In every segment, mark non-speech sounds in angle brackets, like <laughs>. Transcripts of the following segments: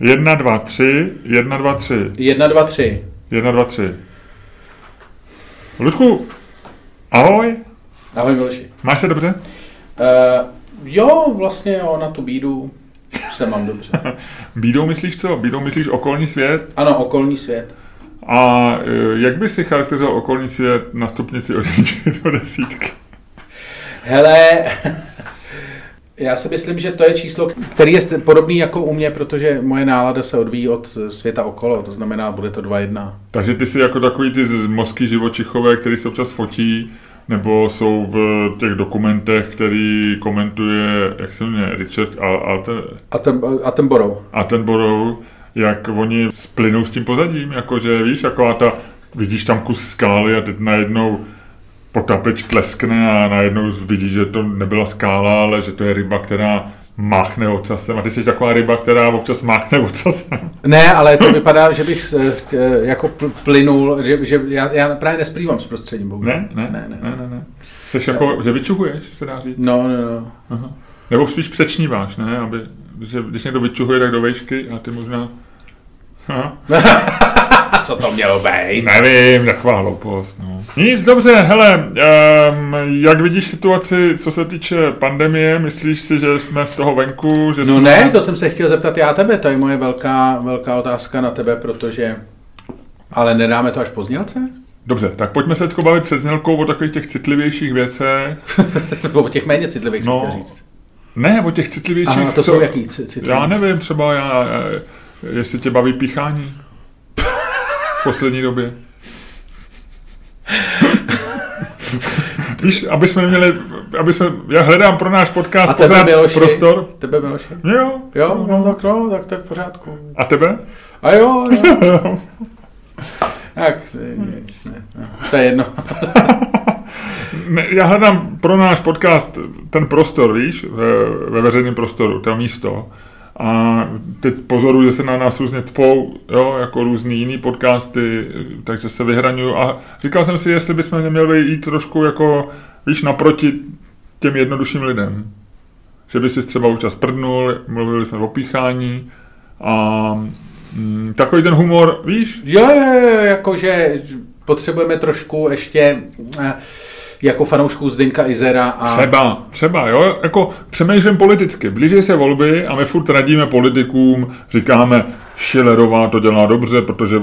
Jedna, dva, tři, jedna, dva, tři, Jedna, dva, tři. jedna, dva, tři. Ludku, ahoj, Ahoj Miloši. máš se dobře? Uh, jo, vlastně jo, na tu bídu se mám dobře. <laughs> Bídou myslíš co? Bídou myslíš okolní svět? Ano, okolní svět. A e, jak by si charakterizoval okolní svět na stupnici od do <laughs> desítky? Hele, já si myslím, že to je číslo, který je podobný jako u mě, protože moje nálada se odvíjí od světa okolo, to znamená, bude to 2-1. Takže ty jsi jako takový ty mozky živočichové, který se občas fotí, nebo jsou v těch dokumentech, který komentuje, jak se jmenuje, Richard Al- Alter, A ten, a ten borou. Attenborough, jak oni splynou s tím pozadím, jakože víš, jako ta, vidíš tam kus skály a teď najednou potapeč tleskne a najednou vidíš, že to nebyla skála, ale že to je ryba, která máchne ocasem. A ty jsi taková ryba, která občas máchne ocasem. Ne, ale to vypadá, že bych eh, chtě- jako pl- plynul, že, že já, já právě nesplývám s prostředím, bohužel. Ne, ne, ne, ne. ne, ne, ne. Jsi jako, že vyčuhuješ, se dá říct. No, no, no. Aha. Nebo spíš přečníváš, ne? Aby, že když někdo vyčuhuje, tak do vejšky a ty možná... Aha. <laughs> A co to mělo být? Nevím, taková hloupost, no. Nic, dobře, hele, um, jak vidíš situaci, co se týče pandemie, myslíš si, že jsme z toho venku, že No jsme... ne, to jsem se chtěl zeptat já tebe, to je moje velká, velká otázka na tebe, protože... Ale nedáme to až po znělce? Dobře, tak pojďme se teď bavit před znělkou o takových těch citlivějších věcech. Nebo <laughs> o těch méně citlivých No, říct. Ne, o těch citlivějších... Aha, to co- jsou jaký ci- citlivý? Já nevím, třeba já, já- jestli tě baví píchání. V poslední době. Víš, aby jsme měli, aby jsme, já hledám pro náš podcast A tebe, pořád Miloši? prostor. Tebe, Miloši? Jo. Jo, no tak no, tak to je v pořádku. A tebe? A jo, jo. <laughs> tak, to je nic, ne, no, to je jedno. <laughs> Já hledám pro náš podcast ten prostor, víš, ve, ve veřejném prostoru, to místo. A teď pozoruju, že se na nás různě tpou, jo, jako různý jiný podcasty, takže se vyhraňuju. A říkal jsem si, jestli bychom neměli jít trošku jako, víš, naproti těm jednodušším lidem. Že by si třeba účas prdnul, mluvili jsme o píchání a mm, takový ten humor, víš, Jo, jo, jo, jakože potřebujeme trošku ještě eh, jako fanoušků Zdenka Izera a... Třeba, třeba, jo, jako přemýšlím politicky. Blíží se volby a my furt radíme politikům, říkáme, Schillerová to dělá dobře, protože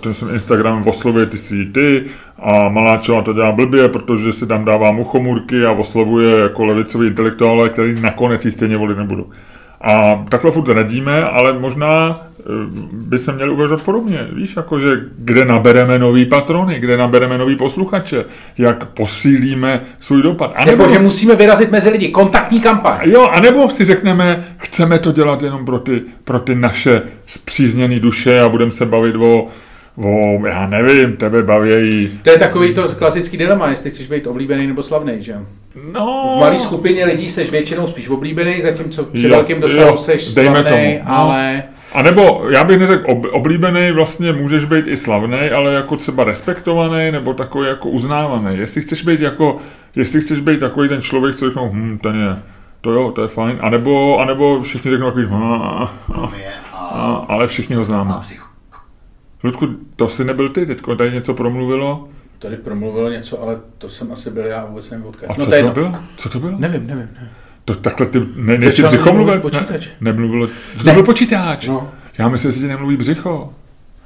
ten svým Instagram oslovuje ty svý ty a Maláčová to dělá blbě, protože si tam dává muchomurky a oslovuje jako levicový intelektuále, který nakonec jí stejně volit nebudou. A takhle furt radíme, ale možná eh, by se měli uvažovat podobně. Víš, jakože kde nabereme nový patrony, kde nabereme nový posluchače, jak posílíme svůj dopad. A nebo, Jako, že musíme vyrazit mezi lidi, kontaktní kampaň. jo, a nebo si řekneme, chceme to dělat jenom pro ty, pro ty naše zpřízněné duše a budeme se bavit o, o, já nevím, tebe baví. To je takový to klasický dilema, jestli chceš být oblíbený nebo slavný, že? jo? No, V malé skupině lidí seš většinou spíš oblíbený, zatímco při Jo, velkém dosahu jo, seš dejme slavný, tomu, no. ale... A nebo, já bych neřekl ob, oblíbený, vlastně můžeš být i slavný, ale jako třeba respektovaný, nebo takový jako uznávaný. Jestli chceš být jako, jestli chceš být takový ten člověk, co řeknou, hm, ten je, to jo, to je fajn, a nebo, a nebo všichni řeknou takový, hm, a, a, ale všichni ho známe. Ludku, to si nebyl ty, teďko tady něco promluvilo. Tady promluvilo něco, ale to jsem asi byl já, vůbec nevím odkud. A No co to to jedno. bylo? Co to bylo? Nevím, nevím. nevím. To takhle ty, ne, nejsi Začal břicho mluvit mluvit? počítač. Ne, nemluvilo, to Ne. byl počítač. No. Já myslím, že ti nemluví břicho.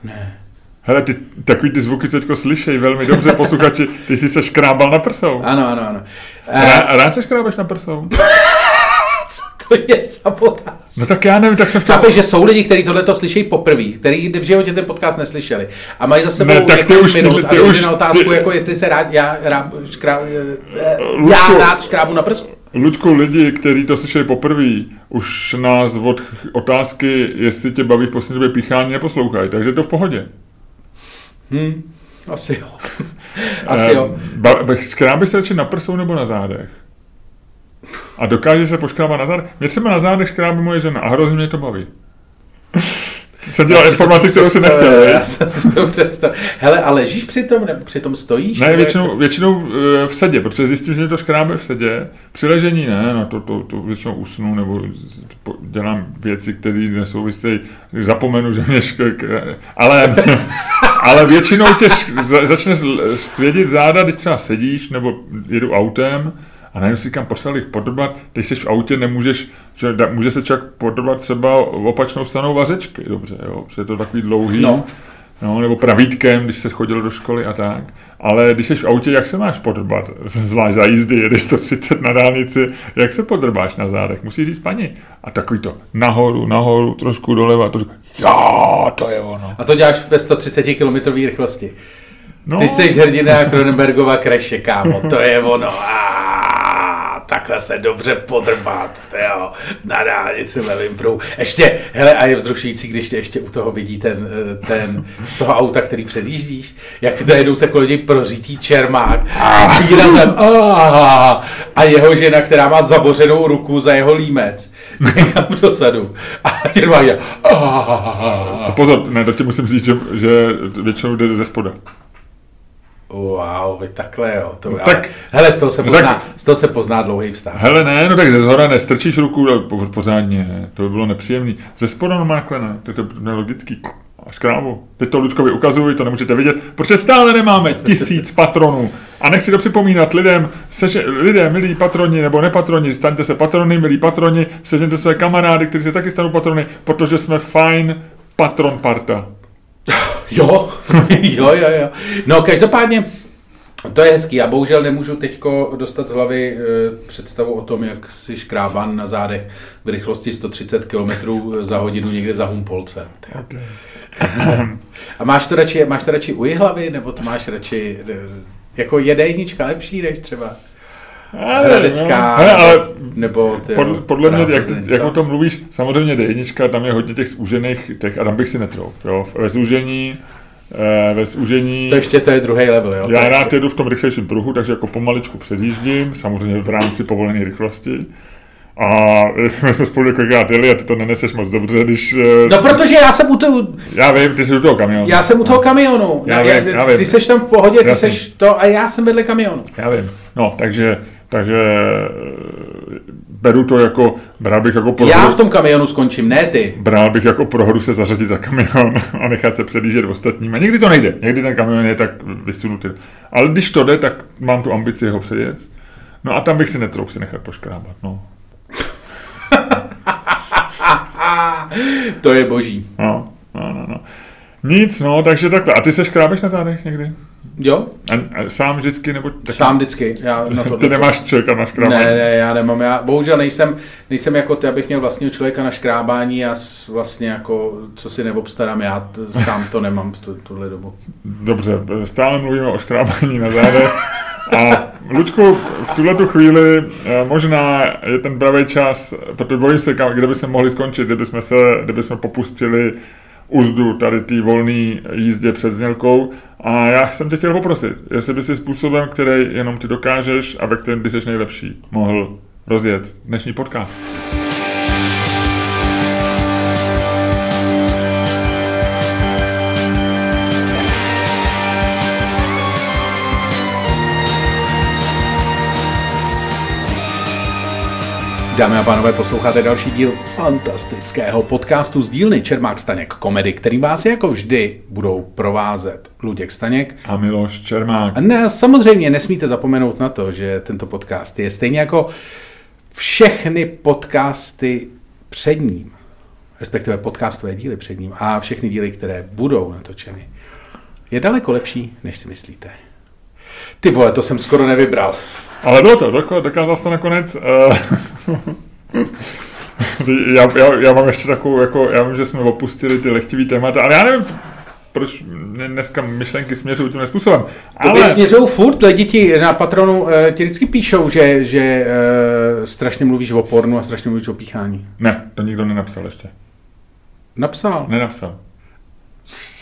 Ne. Hele, ty takový ty zvuky teďko slyšej velmi dobře posluchači. Ty jsi se škrábal na prsou. Ano, ano, ano. Rá, Eh, rád se škrábeš na prsou? <laughs> to je sabotáž. No tak já nevím, tak jsem tom... Chápeš, že jsou lidi, kteří tohle slyší poprvé, kteří v životě ten podcast neslyšeli a mají za sebou Ne, tak ty několik už- minut ty a už- na otázku, ty- jako jestli se rád, já, rád, škrá, Luďku. já rád škrábu na prsu. Ludku, lidi, kteří to slyšeli poprvé, už nás od otázky, jestli tě baví v poslední době píchání, neposlouchají, takže je to v pohodě. Hm, asi jo. <laughs> asi jo. Ba, ba- škrábeš se radši na prsou nebo na zádech? A dokáže se poškrábat na zádech? Mě třeba na zádech škrábí moje žena a hrozně mě to baví. jsem dělal informaci, kterou jsem nechtěl. Já jsem si to představil. Hele, a ležíš při tom, nebo při tom stojíš? Ne, většinou, většinou eh, v sedě, protože zjistím, že mě to škrábe v sedě. Při ležení ne, no to, to, to většinou usnu, nebo dělám věci, které nesouvisejí, zapomenu, že mě škrk, ale, <laughs> ale většinou tě začne svědět záda, když třeba sedíš, nebo jedu autem, a najednou si kam poslali podobat, když jsi v autě, nemůžeš, že může se člověk podobat třeba opačnou stranou vařečky, dobře, jo, protože je to takový dlouhý, no. No, nebo pravítkem, když se chodil do školy a tak. Ale když jsi v autě, jak se máš podrbat? <laughs> Zvlášť za jízdy, jedeš 130 na dálnici, jak se podrbáš na zádech? Musíš říct paní. A takový to nahoru, nahoru, trošku doleva, trošku, jo, to je ono. A to děláš ve 130 km rychlosti. No. Ty jsi hrdina Kronenbergova kreše, kámo, to je ono. A takhle se dobře podrbat, jo, na dálnici levým prou. Ještě, hele, a je vzrušující, když tě ještě u toho vidí ten, eh, ten z toho auta, který předjíždíš, jak najednou se kolem něj prořítí čermák s výrazem a jeho žena, která má zabořenou ruku za jeho límec, někam <laughs> dozadu. A čermák je to pozor, ne, to ti musím říct, že, že většinou jde ze spoda. Wow, vy takhle jo. To, no, tak, ale, hele, z toho, se pozná, tak, z toho se pozná dlouhý vztah. Hele, ne, no tak ze zhora nestrčíš ruku pořádně, to by bylo nepříjemný. Ze spoda no takhle ne, to je to nelogický. Až krávu. Teď to Lučkovi ukazuji, to nemůžete vidět, protože stále nemáme tisíc patronů. A nechci to připomínat lidem, seže, lidé, milí patroni nebo nepatroni, staňte se patrony, milí patroni, sežente své kamarády, kteří se taky stanou patrony, protože jsme fajn patron parta. <laughs> Jo, <laughs> jo, jo, jo. No, každopádně, to je hezký. Já bohužel nemůžu teď dostat z hlavy e, představu o tom, jak si škrában na zádech v rychlosti 130 km za hodinu někde za Humpolce. Okay. <laughs> A máš to, radši, máš to radši u hlavy, nebo to máš radši e, jako jedejnička lepší než třeba? Ale, Hradecká, no, ale, ale nebo ty, pod, podle mě, jak, jak o tom mluvíš, samozřejmě D1, tam je hodně těch zúžených, těch, a tam bych si netrouf, jo, ve zúžení, eh, ve zúžení... To ještě to je druhý level, jo? Já rád jedu v tom rychlejším pruhu, takže jako pomaličku předjíždím, samozřejmě v rámci povolené rychlosti. A <laughs> my jsme spolu několikrát jeli a ty to neneseš moc dobře, když... Eh, no protože já jsem u toho... Já vím, ty jsi u toho kamionu. Já jsem u toho kamionu. Já, vím, já, já vím. Ty seš tam v pohodě, ty já seš to a já jsem vedle kamionu. Já vím. No, takže takže eh, beru to jako, bral bych jako prohru. Já v tom kamionu skončím, ne ty. Bral bych jako prohru se zařadit za kamion <laughs> a nechat se předjíždět ostatním. A někdy to nejde, někdy ten kamion je tak vysunutý. Ale když to jde, tak mám tu ambici ho předjet. No a tam bych si netrouf si nechat poškrábat, no. <laughs> to je boží. No, no, no, no. Nic, no, takže takhle. A ty se škrábeš na zádech někdy? Jo. A, a sám vždycky? Nebo taky? Sám vždycky. Já na <laughs> to, ty nemáš člověka na škrábání? Ne, ne, já nemám. Já bohužel nejsem, nejsem jako ty, abych měl vlastního člověka na škrábání a vlastně jako, co si neobstarám, já t- sám to nemám v tu, tuhle dobu. Dobře, stále mluvíme o škrábání na zádech. A Luďku, v tuhle tu chvíli eh, možná je ten pravý čas, protože bojím se, kde bychom mohli skončit, kdybychom se, kdybychom popustili uzdu tady té volné jízdě před znělkou. A já jsem tě chtěl poprosit, jestli by si způsobem, který jenom ty dokážeš a ve kterém by jsi nejlepší, mohl rozjet dnešní podcast. Dámy a pánové, posloucháte další díl fantastického podcastu z dílny Čermák Staněk komedy, kterým vás jako vždy budou provázet Luděk Staněk a Miloš Čermák. A ne, samozřejmě nesmíte zapomenout na to, že tento podcast je stejně jako všechny podcasty před ním, respektive podcastové díly před ním a všechny díly, které budou natočeny, je daleko lepší, než si myslíte. Ty vole, to jsem skoro nevybral. Ale bylo to, dokázal jsi to nakonec. Uh, <laughs> já, já, já, mám ještě takovou, jako, já vím, že jsme opustili ty lehtivý témata, ale já nevím, proč dneska myšlenky směřují tímhle způsobem. Ale... To směřují furt, lidi ti na patronu uh, ti vždycky píšou, že, že uh, strašně mluvíš o pornu a strašně mluvíš o píchání. Ne, to nikdo nenapsal ještě. Napsal? Nenapsal.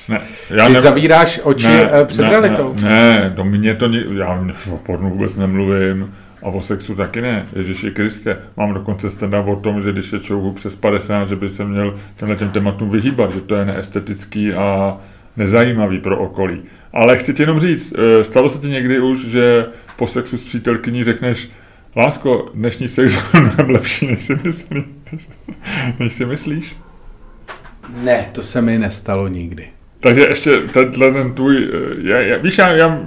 Ne, já Ty ne, zavíráš oči ne, před ne, realitou. Ne, ne, to mě to, já o pornu vůbec nemluvím A o sexu taky ne. Ježiši Kriste, mám dokonce stand o tom, že když je člověku přes 50, že by se měl tenhle těm tématům vyhýbat, že to je neestetický a nezajímavý pro okolí. Ale chci ti jenom říct, eh, stalo se ti někdy už, že po sexu s přítelkyní řekneš, Lásko, dnešní sex <laughs> je lepší, než si, myslí, než si myslíš? Ne, to se mi nestalo nikdy. Takže ještě tenhle ten tvůj, eh, já, já, víš, já, já,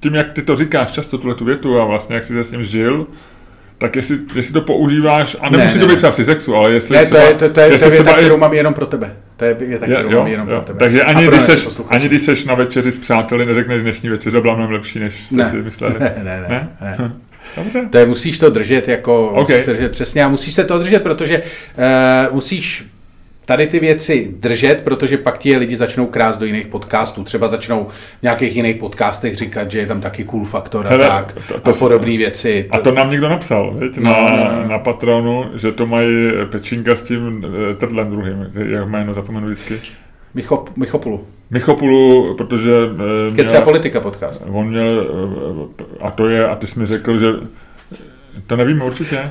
tím, jak ty to říkáš často, tuhle tu větu a vlastně jak jsi se s ním žil, tak jestli, jestli to používáš, a nemusí ne, to být třeba při sexu, ale jestli ne, to je, to, to je, to je věta, kterou mám jenom pro tebe. To je věta, kterou jo, mám jenom jo. pro tebe. Takže ani když, seš, ani když seš na večeři s přáteli, neřekneš dnešní večeře byla mnohem lepší, než jste ne. si mysleli. <laughs> Ne, ne, ne. ne? ne. Dobře. To je, musíš to držet jako, okay. držet přesně a musíš se to držet, protože uh, musíš tady ty věci držet, protože pak ti je lidi začnou krást do jiných podcastů. Třeba začnou v nějakých jiných podcastech říkat, že je tam taky cool faktor a Hele, tak to, to, a podobné věci. A to nám někdo napsal, viď? Na, no, no, no. na Patronu, že to mají pečínka s tím eh, trdlem druhým. Jak jméno zapomenu vždycky? Michop, Michopulu. Michopulu, protože... Eh, Kece a politika podcast. On měl, eh, a to je, a ty jsi mi řekl, že to nevíme určitě. <laughs>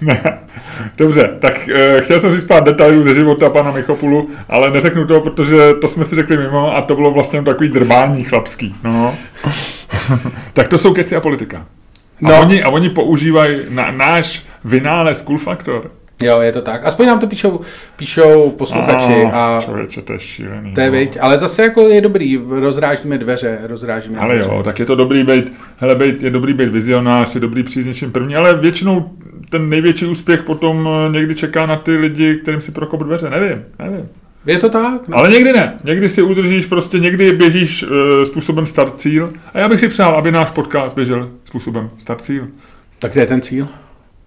ne. Dobře, tak uh, chtěl jsem říct pár detailů ze života pana Michopulu, ale neřeknu to, protože to jsme si řekli mimo a to bylo vlastně takový drbání chlapský. No. <laughs> tak to jsou keci a politika. A, no. oni, a oni používají na, náš vynález Cool Factor. Jo, je to tak. Aspoň nám to píšou, píšou posluchači. A, a člověče, to je šílený. To je, no. ale zase jako je dobrý, rozrážíme dveře, rozrážíme Ale dveře. jo, tak je to dobrý být, hele, být, je dobrý být vizionář, je dobrý přijít s něčím první, ale většinou ten největší úspěch potom eh, někdy čeká na ty lidi, kterým si prokop dveře, nevím, nevím. Je to tak? No. Ale někdy ne. Někdy si udržíš, prostě někdy běžíš uh, způsobem start cíl. A já bych si přál, aby náš podcast běžel způsobem start cíl. Tak kde je ten cíl?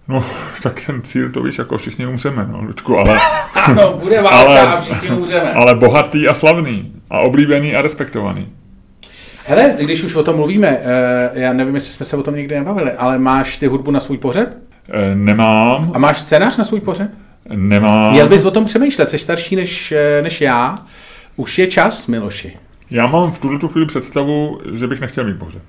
No, <laughs> tak ten cíl, to víš, jako všichni umřeme, no, Ludku, ale... <laughs> ano, bude válka ale, a všichni umřeme. Ale bohatý a slavný. A oblíbený a respektovaný. Hele, když už o tom mluvíme, eh, já nevím, jestli jsme se o tom někdy nebavili, ale máš ty hudbu na svůj pořeb? Eh, nemám. A máš scénář na svůj pořeb? Nemám. Měl bys o tom přemýšlet, jsi starší než, eh, než já. Už je čas, Miloši. Já mám v tuto chvíli představu, že bych nechtěl mít pořeb.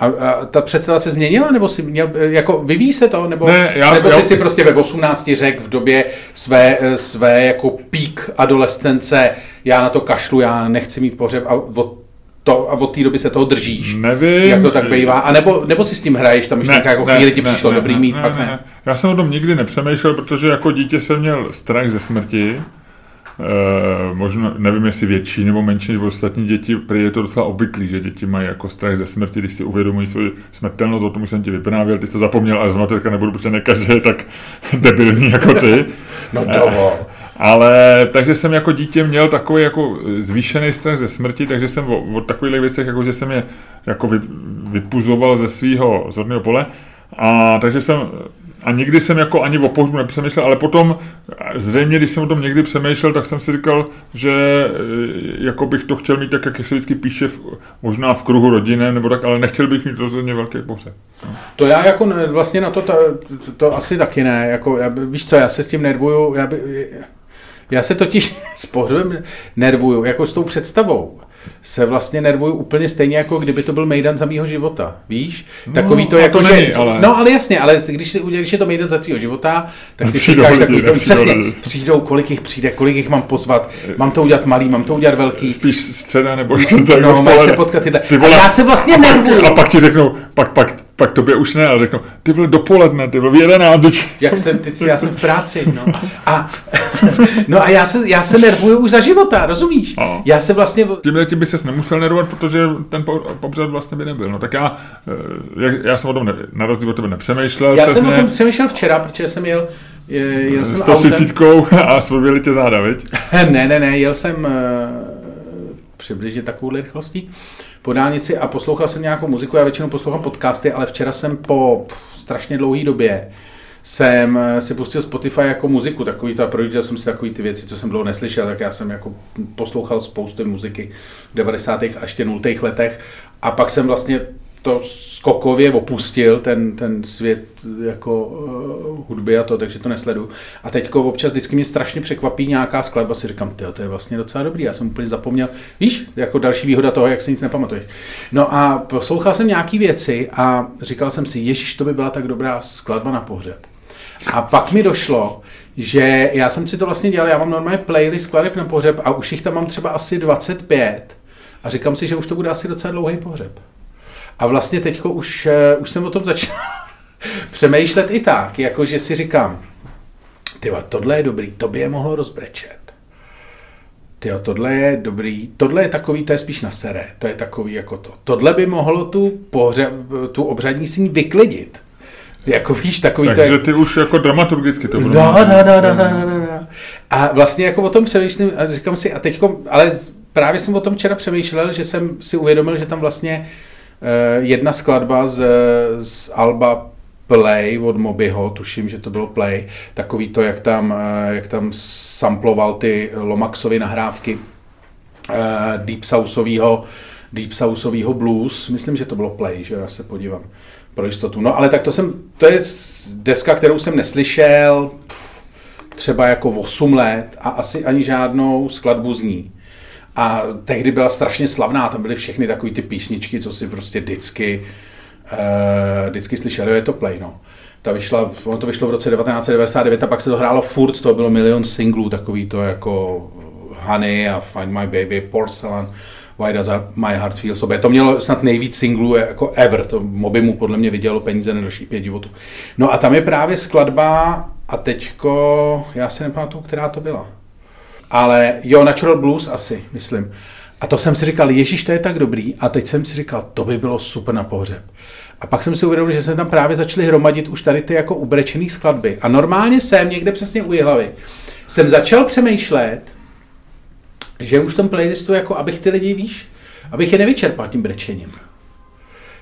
A, a ta představa se změnila, nebo si měl, jako vyvíjí se to, nebo, ne, já, nebo jsi já, si prostě ve 18 řekl v době své, své jako pík adolescence, já na to kašlu, já nechci mít pořeb a od to, a od té doby se toho držíš. Nevím. Jak to tak bývá. A nebo, nebo si s tím hraješ, tam ještě nějaká jako ne, chvíli ti ne, přišlo ne, dobrý ne, mít, ne, pak ne. ne. Já jsem o tom nikdy nepřemýšlel, protože jako dítě jsem měl strach ze smrti Uh, možná, nevím, jestli větší nebo menší nebo ostatní děti, prý je to docela obvyklý, že děti mají jako strach ze smrti, když si uvědomují svou smrtelnost, o tom jsem ti vyprávěl, ty jsi to zapomněl, ale znovu teďka nebudu, protože ne každý je tak <laughs> debilní jako ty. <laughs> no to ale takže jsem jako dítě měl takový jako zvýšený strach ze smrti, takže jsem o, o takových věcech, jako že jsem je jako vypuzoval ze svého zorného pole. A takže jsem a nikdy jsem jako ani o pohřbu nepřemýšlel, ale potom zřejmě, když jsem o tom někdy přemýšlel, tak jsem si říkal, že e, jako bych to chtěl mít tak, jak se vždycky píše, v, možná v kruhu rodiny, nebo tak, ale nechtěl bych mít rozhodně velký pohřeb. To já jako vlastně na to, to, to, to asi taky ne, jako, já, víš co, já se s tím nervuju, já, by, já se totiž <laughs> s pohřbem nervuju, jako s tou představou se vlastně nervuju úplně stejně, jako kdyby to byl mejdan za mýho života. Víš? No, Takový to jako, to že... Není, ale... No ale jasně, ale když, když je to mejdan za tvýho života, tak ty si říkáš takový to, přesně, lidi. přijdou, kolik jich přijde, kolik jich mám pozvat, mám to udělat malý, mám to udělat velký. Spíš středa nebo <laughs> čtvrtek No, mají se potkat tyhle. Ty vole, a já se vlastně nervuju. A pak ti řeknou, pak, pak, pak tobě už ne, ale řeknou, ty vole dopoledne, ty vole v jedenáct. Jak jsem, teď, já jsem v práci, no. A, <laughs> no a já se, já se nervuju už za života, rozumíš? A. Já se vlastně... Tímhle tím by ses nemusel nervovat, protože ten pobřad vlastně by nebyl. No tak já, eh, já, já jsem o tom ne, na rozdíl od tebe nepřemýšlel. Já přesně. jsem o tom přemýšlel včera, protože jsem jel, jel jsem S tou <laughs> a svoběli tě záda, viď? <laughs> ne, ne, ne, jel jsem uh, přibližně takovou rychlostí po dálnici a poslouchal jsem nějakou muziku, já většinou poslouchám podcasty, ale včera jsem po pff, strašně dlouhé době jsem eh, si pustil Spotify jako muziku, takový to a projížděl jsem si takový ty věci, co jsem dlouho neslyšel, tak já jsem jako poslouchal spoustu muziky v 90. a ještě 0. letech a pak jsem vlastně to skokově opustil, ten, ten svět jako uh, hudby a to, takže to nesledu. A teď občas vždycky mě strašně překvapí nějaká skladba, si říkám, tyjo, to je vlastně docela dobrý, já jsem úplně zapomněl. Víš, jako další výhoda toho, jak se nic nepamatuješ. No a poslouchal jsem nějaký věci a říkal jsem si, ježiš, to by byla tak dobrá skladba na pohřeb. A pak mi došlo, že já jsem si to vlastně dělal, já mám normálně playlist skladeb na pohřeb a už jich tam mám třeba asi 25 a říkám si, že už to bude asi docela dlouhý pohřeb. A vlastně teď už, eh, už jsem o tom začal <laughs> přemýšlet i tak, jako že si říkám, tyva, tohle je dobrý, to by je mohlo rozbrečet. Tyjo, tohle je dobrý, tohle je takový, to je spíš na sere, to je takový jako to. Tohle by mohlo tu, pohře, tu obřadní síň vyklidit. Jako víš, takový Takže to je... ty už jako dramaturgicky to bude. No, no, no, no, no, no, no. A vlastně jako o tom přemýšlím a říkám si, a teďko, ale právě jsem o tom včera přemýšlel, že jsem si uvědomil, že tam vlastně uh, jedna skladba z, z Alba Play od Mobyho, tuším, že to bylo Play, takový to, jak tam, uh, jak tam samploval ty Lomaxovy nahrávky uh, Deep Southovýho, Deep Southovýho blues, myslím, že to bylo Play, že já se podívám pro jistotu. No ale tak to jsem, to je deska, kterou jsem neslyšel pff, třeba jako 8 let a asi ani žádnou skladbu z ní. A tehdy byla strašně slavná, tam byly všechny takové ty písničky, co si prostě vždycky, uh, vždycky slyšeli, je to play, no. Ta vyšla, ono to vyšlo v roce 1999 a pak se to hrálo furt, toho bylo milion singlů, takový to jako Honey a Find My Baby, Porcelain, Why Does My Heart Feel So Bad. To mělo snad nejvíc singlů jako ever, to Moby mu podle mě vydělalo peníze na další pět životů. No a tam je právě skladba a teďko, já si nepamatuju, která to byla. Ale jo, Natural Blues asi, myslím. A to jsem si říkal, Ježíš, to je tak dobrý. A teď jsem si říkal, to by bylo super na pohřeb. A pak jsem si uvědomil, že se tam právě začaly hromadit už tady ty jako ubrečený skladby. A normálně jsem někde přesně u hlavy. Jsem začal přemýšlet, že už v tom playlistu, jako abych ty lidi, víš, abych je nevyčerpal tím brečením.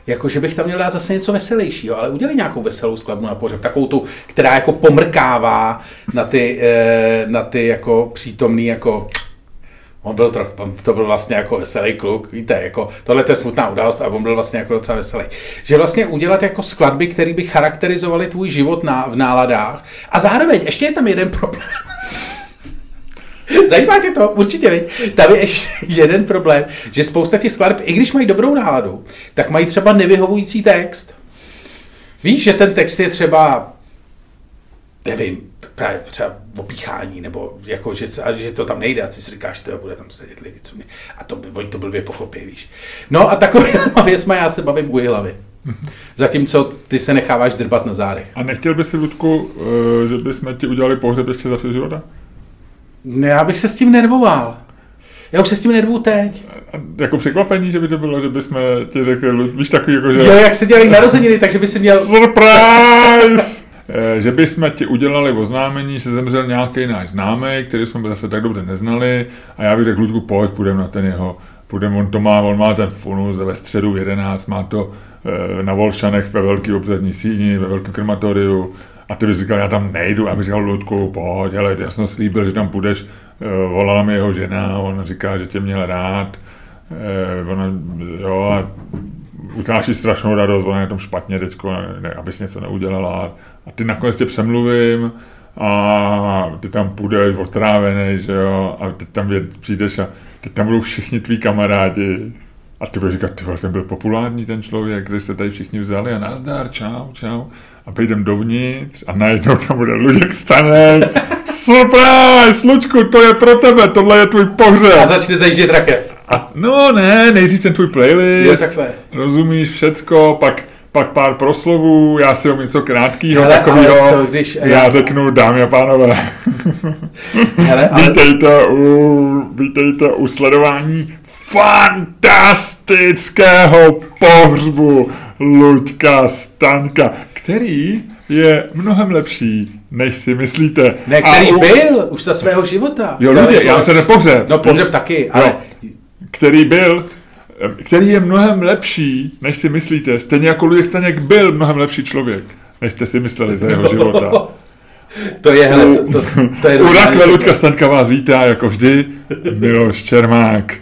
Jako, že bych tam měl dát zase něco veselějšího, ale udělej nějakou veselou skladbu na pořeb, takovou tu, která jako pomrkává na ty, eh, na ty jako přítomný jako On byl, troch, to byl vlastně jako veselý kluk, víte, jako tohle je smutná událost a on byl vlastně jako docela veselý. Že vlastně udělat jako skladby, které by charakterizovaly tvůj život na, v náladách a zároveň ještě je tam jeden problém. <laughs> Zajímá tě to? Určitě, viď? Tam je ještě <laughs> jeden problém, že spousta těch skladeb, i když mají dobrou náladu, tak mají třeba nevyhovující text. Víš, že ten text je třeba, nevím, právě třeba opíchání, nebo jako, že, že to tam nejde, a si říkáš, to bude tam sedět lidi, co mě, a to, oni to blbě pochopí, víš. No a takový <laughs> věcma já se bavím u hlavy. Zatímco ty se necháváš drbat na zádech. A nechtěl bys si, Ludku, eh, že bychom ti udělali pohřeb ještě za tvého života? Ne, já bych se s tím nervoval. Já už se s tím nervu teď. Jako překvapení, že by to bylo, že bychom ti řekli, víš takový jako, že... Jo, jak se dělají narozeniny, takže by si měl... Surprise! <laughs> Eh, že bychom ti udělali oznámení, že zemřel nějaký náš známý, který jsme zase tak dobře neznali a já bych řekl, Ludku, pojď, půjdeme na ten jeho, půjdeme, on to má, on má ten funus ve středu 11, má to eh, na Volšanech ve velký obřadní síni, ve velkém krematoriu, a ty bys říkal, já tam nejdu. A bych říkal, Ludku, pojď, ale já jsem slíbil, že tam půjdeš. Eh, volala mi jeho žena, on říká, že tě měl rád. Eh, ona, jo, a utáší strašnou radost, ona je tam špatně teďko, ne, abys něco neudělala. A ty nakonec tě přemluvím a ty tam půjdeš otrávený, že jo, a teď tam přijdeš a teď tam budou všichni tví kamarádi. A ty budeš říkat, ty ten byl populární ten člověk, který se tady všichni vzali a nazdar, čau, čau a půjdem dovnitř a najednou tam bude Luděk stane. Surprise, Luďku, to je pro tebe, tohle je tvůj pohřeb. A začne zajíždět rakev. A, no ne, nejdřív ten tvůj playlist, je, rozumíš všecko, pak pak pár proslovů, já si ho něco krátkého takového, když, já, já řeknu, dámy a pánové, <laughs> Hele, ale... vítejte, u, vítejte u sledování fantastického pohřbu Luďka Staňka, který je mnohem lepší, než si myslíte. Ne, který a, byl už za svého života. Jo, lidé, já se nepohřeb. No, pohřeb taky, ale... Jo, který byl, který je mnohem lepší, než si myslíte. Stejně jako Luděk Staněk byl mnohem lepší člověk, než jste si mysleli za jeho života. To je, hele, to, to, to je... U Rakve Luďka Staňka vás vítá, jako vždy, Miloš Čermák.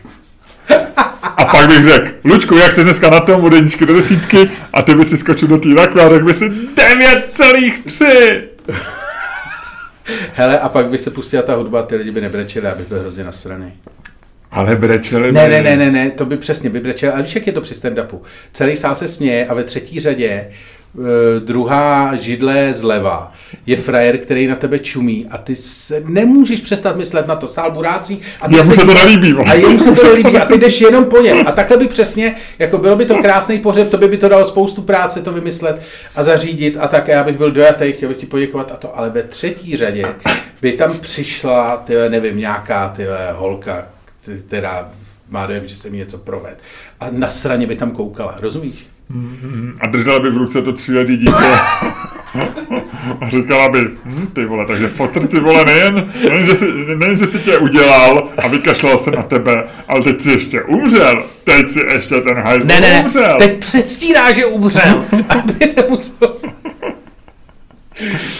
<laughs> A pak bych řekl, Luďku, jak se dneska na tom od jedničky do desítky a ty by si skočil do té rakve a řekl by si 9,3. Hele, a pak by se pustila ta hudba, ty lidi by nebrečeli, abych byl hrozně nasraný. Ale brečeli Ne, ne, ne, ne, ne, to by přesně by brečeli. Ale víš, jak je to při stand-upu? Celý sál se směje a ve třetí řadě druhá židle zleva je frajer, který na tebe čumí a ty se nemůžeš přestat myslet na to. Sál burácí a Jemu se to nelíbí. A jemu se to nelíbí a ty jdeš jenom po něm. A takhle by přesně, jako bylo by to krásný pohřeb, to by, by to dalo spoustu práce to vymyslet a zařídit a tak já bych byl dojatý, chtěl bych ti poděkovat a to. Ale ve třetí řadě by tam přišla, ty nevím, nějaká ty holka, která má dojem, že se mi něco proved. A na straně by tam koukala, rozumíš? A držela by v ruce to tříletý dítě. A říkala by, hm, ty vole, takže fotr ty vole nejen, nejen, že si, nejen, že si tě udělal a vykašlal se na tebe, ale teď si ještě umřel. Teď si ještě ten hajzl Ne, ne, ne, umřel. teď předstírá, že umřel, <laughs> aby nemusel.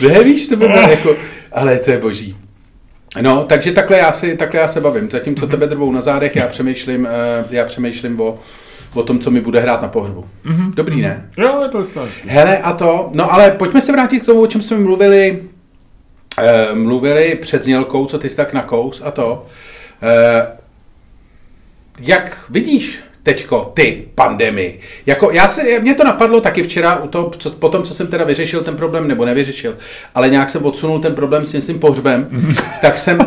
Ne, víš, to by bylo jako, ale to je boží. No, takže takhle já, si, takhle já se bavím. Zatímco tebe drvou na zádech, já přemýšlím, eh, já přemýšlím o, o tom, co mi bude hrát na pohřbu. Dobrý, ne? Jo, je to strašný. Hele, a to, no ale pojďme se vrátit k tomu, o čem jsme mluvili, eh, mluvili před znělkou, co ty jsi tak nakous a to. Eh, jak vidíš teďko ty pandemii? Jako já se, mě to napadlo taky včera, u toho, co, po tom, co jsem teda vyřešil ten problém, nebo nevyřešil, ale nějak jsem odsunul ten problém s tím svým pohřbem, tak jsem,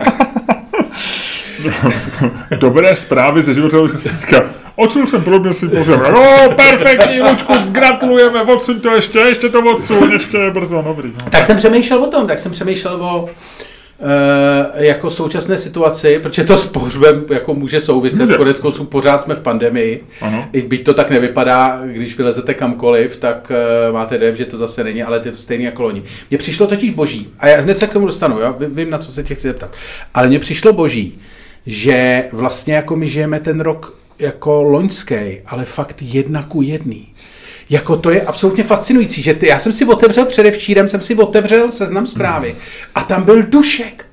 <laughs> Dobré zprávy ze života odsun jsem podobně si pohřeb. No, perfektní, Lučku, gratulujeme, odsuň to ještě, ještě to odsuň, ještě je brzo, dobrý. No. tak jsem přemýšlel o tom, tak jsem přemýšlel o e, jako současné situaci, protože to s pohřbem jako může souviset, konec konců pořád jsme v pandemii, Ano. i byť to tak nevypadá, když vylezete kamkoliv, tak e, máte dojem, že to zase není, ale je to stejný jako loni. Mně přišlo totiž boží, a já hned se k tomu dostanu? Vím- vím, na co se tě chci zeptat, ale mně přišlo boží, že vlastně jako my žijeme ten rok jako loňský, ale fakt jedna ku jedný. Jako to je absolutně fascinující, že ty, já jsem si otevřel předevčírem, jsem si otevřel seznam zprávy a tam byl Dušek.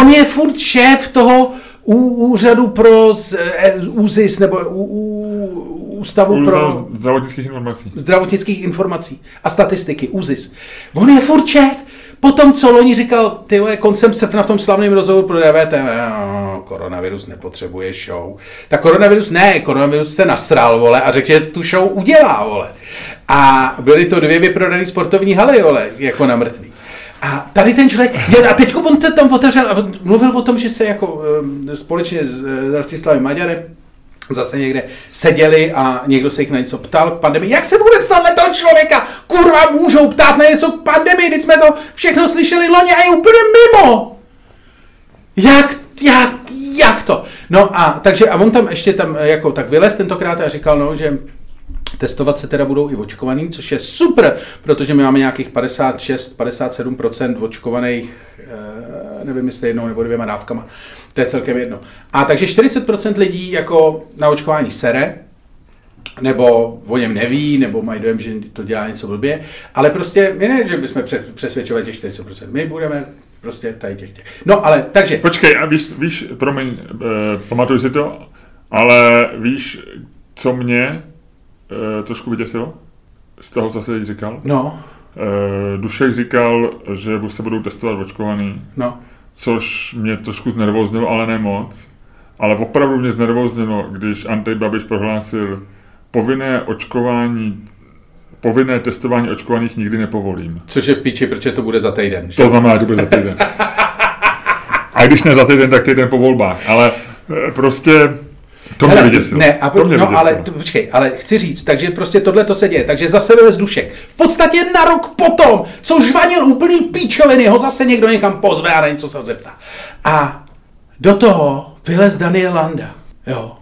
On je furt šéf toho úřadu pro z, e, ÚZIS nebo ú, ú, ústavu pro zdravotnických informací. zdravotnických informací a statistiky, ÚZIS. On je furt šéf. Potom, co loni říkal, ty koncem srpna v tom slavném rozhovoru pro DVT, "No, koronavirus nepotřebuje show. Tak koronavirus ne, koronavirus se nasral, vole, a řekl, že tu show udělá, vole. A byly to dvě vyprodané sportovní haly, vole, jako na mrtvý. A tady ten člověk, a teď on to tam otevřel a mluvil o tom, že se jako um, společně s uh, Rostislavem Maďarem zase někde seděli a někdo se jich na něco ptal k pandemii. Jak se vůbec tohle toho člověka kurva můžou ptát na něco k pandemii, teď jsme to všechno slyšeli loni a je úplně mimo. Jak, jak, jak to? No a takže a on tam ještě tam eh, jako tak vylez tentokrát a říkal, no, že Testovat se teda budou i očkovaný, což je super, protože my máme nějakých 56-57% očkovaných, eh, nevím jestli jednou nebo dvěma dávkama, to je celkem jedno. A takže 40% lidí jako na očkování sere, nebo o něm neví, nebo mají dojem, že to dělá něco blbě, ale prostě my ne, že bychom pře- přesvědčovali těch 40%, my budeme prostě tady těch těch. No ale, takže, Počkej, a víš, víš promiň, eh, pamatuju si to, ale víš, co mě eh, trošku vyděsilo z toho, co jsi říkal? no, Eh, Dušek říkal, že už se budou testovat očkovaný, no, což mě trošku znervoznilo, ale ne moc. Ale opravdu mě znervoznilo, když Andrej Babiš prohlásil, povinné očkování, povinné testování očkovaných nikdy nepovolím. což je v píči, protože to bude za týden. že? To znamená, že bude za týden. <laughs> A když ne za týden, tak týden po volbách. Ale eh, prostě to mě vyděsilo. Ne, a to mě no, vyděsilo. ale to, počkej, ale chci říct, takže prostě tohle to se děje. Takže zase vylez Dušek. V podstatě na rok potom, co žvanil úplný píčoviny, ho zase někdo někam pozve a na něco se ho zeptá. A do toho vylez Daniel Landa, jo,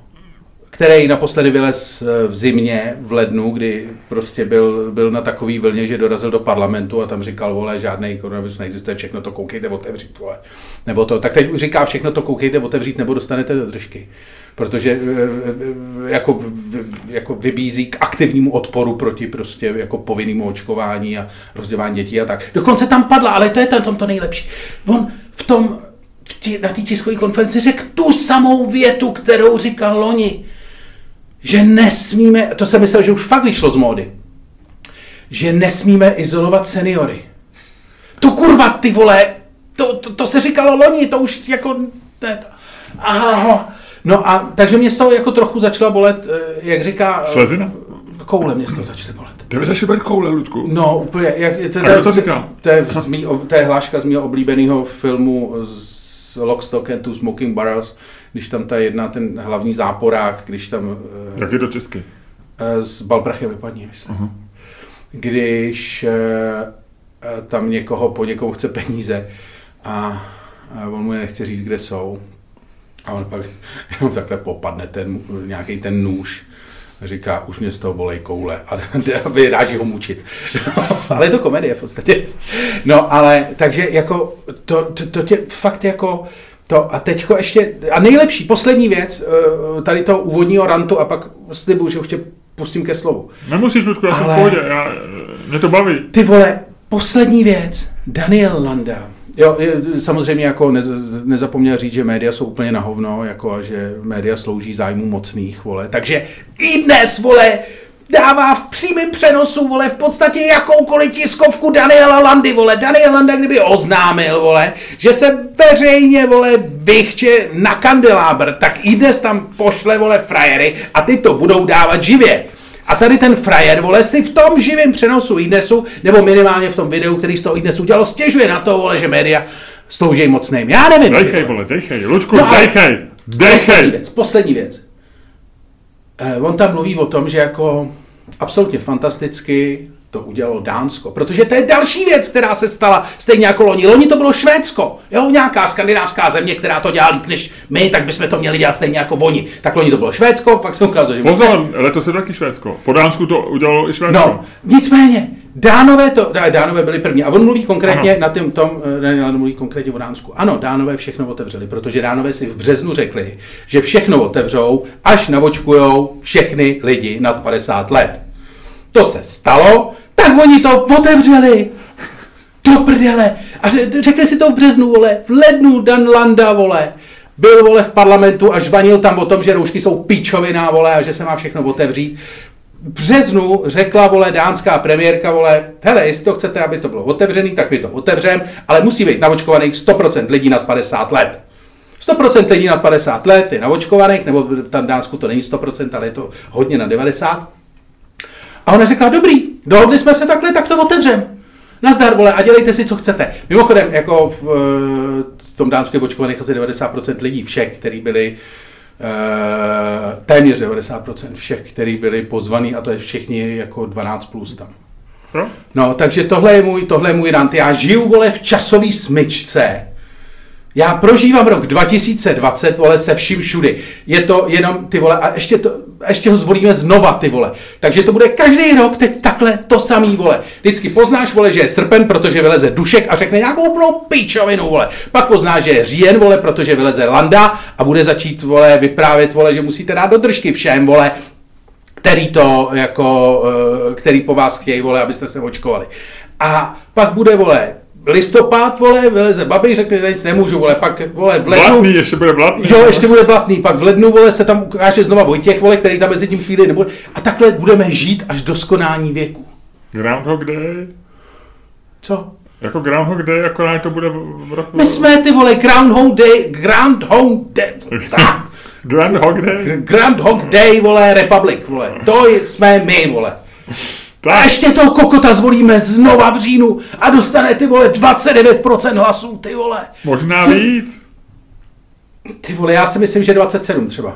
který naposledy vylez eh, v zimě, v lednu, kdy prostě byl, byl na takový vlně, že dorazil do parlamentu a tam říkal, vole, žádný koronavirus neexistuje, všechno to koukejte otevřít, vole. Nebo to, tak teď už říká, všechno to koukejte otevřít, nebo dostanete do držky. Protože eh, eh, jako, jako vybízí k aktivnímu odporu proti prostě jako povinnému očkování a rozdělání dětí a tak. Dokonce tam padla, ale to je ten tom to nejlepší. On v tom, na té tiskové konferenci řekl tu samou větu, kterou říkal loni. Že nesmíme, to jsem myslel, že už fakt vyšlo z módy, že nesmíme izolovat seniory. To kurva, ty vole, to, to, to se říkalo loni, to už jako... Ne, aha, no a takže mě z toho jako trochu začala bolet, eh, jak říká... Slezina? Koule mě z toho začaly bolet. Tebe začaly koule, Ludku. No, úplně. Jak, to, kdo to říká? To je, to je hláška z mého oblíbeného filmu z Lock, Stock and Two Smoking Barrels, když tam ta jedna, ten hlavní záporák, když tam... Jak je to česky? Z Balprachy vypadní, myslím. Uh-huh. Když tam někoho po někoho chce peníze a, on mu nechce říct, kde jsou. A on pak <laughs> jenom takhle popadne ten, nějaký ten nůž říká, už mě z toho bolej koule a <laughs> vyráží ho mučit. <laughs> ale je to komedie v podstatě. No ale, takže jako, to, to, to tě fakt jako, to a teďko ještě, a nejlepší, poslední věc, eh, tady toho úvodního rantu a pak slibuju, že už tě pustím ke slovu. Nemusíš, Lučku, já jsem ale, v pohodě, já, mě to baví. Ty vole, poslední věc, Daniel Landa, Jo, samozřejmě jako ne, nezapomněl říct, že média jsou úplně na hovno, jako a že média slouží zájmu mocných, vole. Takže i dnes, vole, dává v přímém přenosu, vole, v podstatě jakoukoliv tiskovku Daniela Landy, vole. Daniel Landa, kdyby oznámil, vole, že se veřejně, vole, vychče na kandelábr, tak i dnes tam pošle, vole, frajery a ty to budou dávat živě. A tady ten frajer, vole, si v tom živém přenosu IDNESu, nebo minimálně v tom videu, který z toho IDNESu udělal, stěžuje na to, vole, že média slouží mocným. Já nevím. Dejchej, vole, dejchej, Lučku, no dejchej, dejchej. Poslední věc, poslední věc. Eh, on tam mluví o tom, že jako absolutně fantasticky to udělalo Dánsko. Protože to je další věc, která se stala stejně jako loni. Loni to bylo Švédsko, jo, nějaká skandinávská země, která to dělá líp než my, tak bychom to měli dělat stejně jako oni. Tak loni to bylo Švédsko, pak se ukázalo, že... Pozor, letos je taky Švédsko. Po Dánsku to udělalo i Švédsko. No, nicméně, Dánové to, Dánové byli první. A on mluví konkrétně ano. na tom, tom ne, mluví konkrétně o Dánsku. Ano, Dánové všechno otevřeli, protože Dánové si v březnu řekli, že všechno otevřou, až navočkujou všechny lidi nad 50 let. To se stalo, tak oni to otevřeli. Do prdele. A řekli si to v březnu, vole, v lednu Dan Landa, vole. Byl, vole, v parlamentu a žvanil tam o tom, že roušky jsou píčovina, vole, a že se má všechno otevřít. V březnu řekla, vole, dánská premiérka, vole, hele, jestli to chcete, aby to bylo otevřený, tak my to otevřem, ale musí být navočkovaných 100% lidí nad 50 let. 100% lidí nad 50 let je navočkovaných, nebo tam v Dánsku to není 100%, ale je to hodně na 90. A ona řekla, dobrý, dohodli jsme se takhle, tak to otevřem. Nazdar, vole, a dělejte si, co chcete. Mimochodem, jako v, v tom Dánsku je očkovaných asi 90% lidí, všech, kteří byli Uh, téměř 90% všech, kteří byli pozvaní, a to je všichni jako 12 plus tam. No, no takže tohle je můj, tohle je můj rant. Já žiju, vole, v časové smyčce, já prožívám rok 2020, vole, se vším všudy. Je to jenom, ty vole, a ještě, to, ještě ho zvolíme znova, ty vole. Takže to bude každý rok teď takhle to samý, vole. Vždycky poznáš, vole, že je srpen, protože vyleze dušek a řekne nějakou úplnou píčovinu, vole. Pak poznáš, že je říjen, vole, protože vyleze landa a bude začít, vole, vyprávět, vole, že musíte dát do držky všem, vole, který to, jako, eh, který po vás chtějí, vole, abyste se očkovali. A pak bude, vole, listopad, vole, vyleze babi, řekne, že nic nemůžu, vole, pak, vole, v lednu... Blatný, ještě bude blatný. Jo, ještě bude blatný, pak v lednu, vole, se tam ukáže znova Vojtěch, vole, který tam mezi tím chvíli nebude. A takhle budeme žít až do skonání věku. Groundhog Day? Co? Jako Groundhog Day, akorát to bude v roku... My jsme ty vole, Groundhog Day, Groundhog Day. <laughs> Groundhog Day? Groundhog Day, vole, Republic, vole. To jsme my, vole. Tak. A ještě toho kokota zvolíme znova v říjnu a dostane ty vole 29% hlasů, ty vole. Možná ty... víc. Ty vole, já si myslím, že 27 třeba.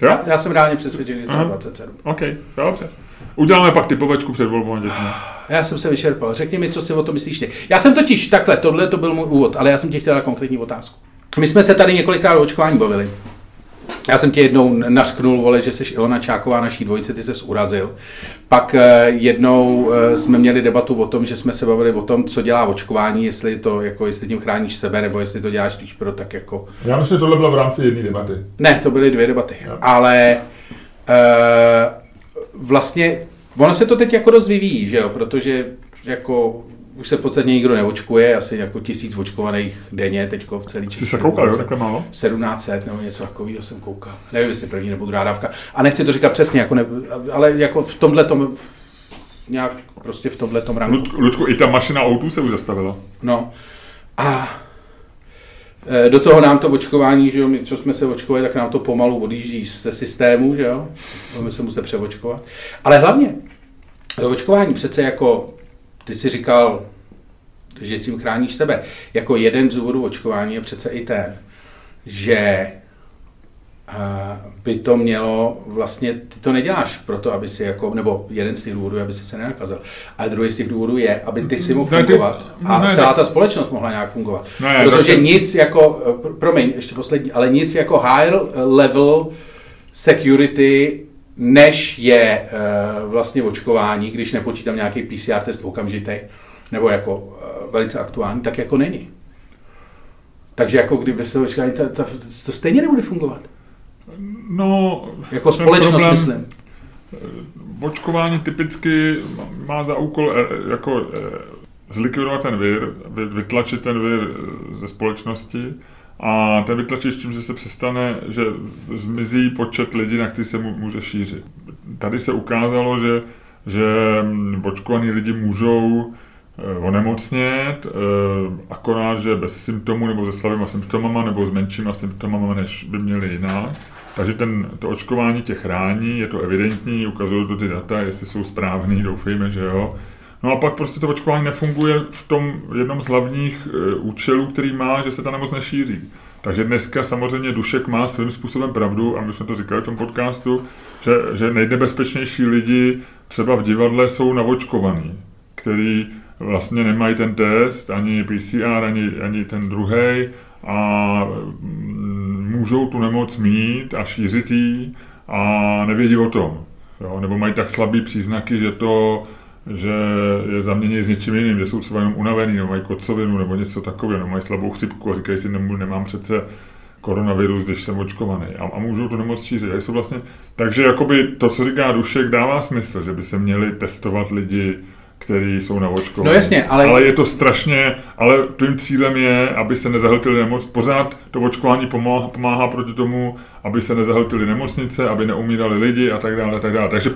Jo? Já, já jsem reálně přesvědčený, že to 27. OK, dobře. Uděláme pak typovačku před volbou. Já jsem se vyčerpal. Řekni mi, co si o to myslíš ty. Já jsem totiž takhle, tohle to byl můj úvod, ale já jsem ti chtěl konkrétní otázku. My jsme se tady několikrát o očkování bavili. Já jsem ti jednou nasknul, vole, že jsi Ilona Čáková, naší dvojice, ty ses urazil. Pak eh, jednou eh, jsme měli debatu o tom, že jsme se bavili o tom, co dělá očkování, jestli to, jako, jestli tím chráníš sebe, nebo jestli to děláš spíš pro tak jako... Já myslím, že tohle bylo v rámci jedné debaty. Ne, to byly dvě debaty. Ja. Ale uh, vlastně ono se to teď jako dost vyvíjí, že jo, protože jako už se v podstatě nikdo neočkuje, asi jako tisíc očkovaných denně teď v celý Jsi se koukal, jo, takhle málo? 1700 nebo něco takového jsem koukal. Nevím, jestli první nebo druhá dávka. A nechci to říkat přesně, jako ne, ale jako v tomhle tom, nějak prostě v tomhle tom rangu. Ludku, Ludku, i ta mašina o se už zastavila. No. A e, do toho nám to očkování, že jo, my, co jsme se očkovali, tak nám to pomalu odjíždí ze systému, že jo, my se musíme přeočkovat. Ale hlavně, to očkování přece jako, ty si říkal, že tím chráníš sebe. Jako jeden z důvodů očkování je přece i ten, že by to mělo, vlastně ty to neděláš proto, aby si jako, nebo jeden z těch důvodů je, aby si se nenakazil, ale druhý z těch důvodů je, aby ty si mohl fungovat a celá ta společnost mohla nějak fungovat. Ne, Protože nic jako, promiň, ještě poslední, ale nic jako high level security než je uh, vlastně očkování, když nepočítám nějaký PCR test okamžitý, nebo jako uh, velice aktuální, tak jako není. Takže jako kdyby se to očkování, to, to, to stejně nebude fungovat. No, jako společnost, problém, myslím. Eh, očkování typicky má za úkol jako zlikvidovat ten vir, vytlačit ten vir ze společnosti a ten vytlačíš tím, že se přestane, že zmizí počet lidí, na který se může šířit. Tady se ukázalo, že, že očkovaní lidi můžou eh, onemocnět, eh, akorát, že bez symptomů nebo se slabýma symptomama nebo s menšíma symptomama, než by měli jinak. Takže ten, to očkování tě chrání, je to evidentní, ukazují to ty data, jestli jsou správný, doufejme, že jo. No a pak prostě to očkování nefunguje v tom jednom z hlavních e, účelů, který má, že se ta nemoc nešíří. Takže dneska samozřejmě Dušek má svým způsobem pravdu, a my jsme to říkali v tom podcastu, že, že nejnebezpečnější lidi třeba v divadle jsou navočkovaní, který vlastně nemají ten test, ani PCR, ani, ani ten druhý a mm, můžou tu nemoc mít a šířit ji a nevědí o tom. Jo? Nebo mají tak slabý příznaky, že to že je zaměněný s něčím jiným, že jsou třeba jenom unavený, nebo mají kocovinu, nebo něco takového, nebo mají slabou chřipku a říkají si, nemám přece koronavirus, když jsem očkovaný. A, a můžou tu nemoc šířit. A jsou vlastně, takže jakoby to, co říká Dušek, dává smysl, že by se měli testovat lidi který jsou na očkování. No jasně, ale... ale... je to strašně, ale tím cílem je, aby se nezahltili nemoc. Pořád to očkování pomáhá, pomáhá proti tomu, aby se nezahltili nemocnice, aby neumírali lidi a tak dále, a tak dále. Takže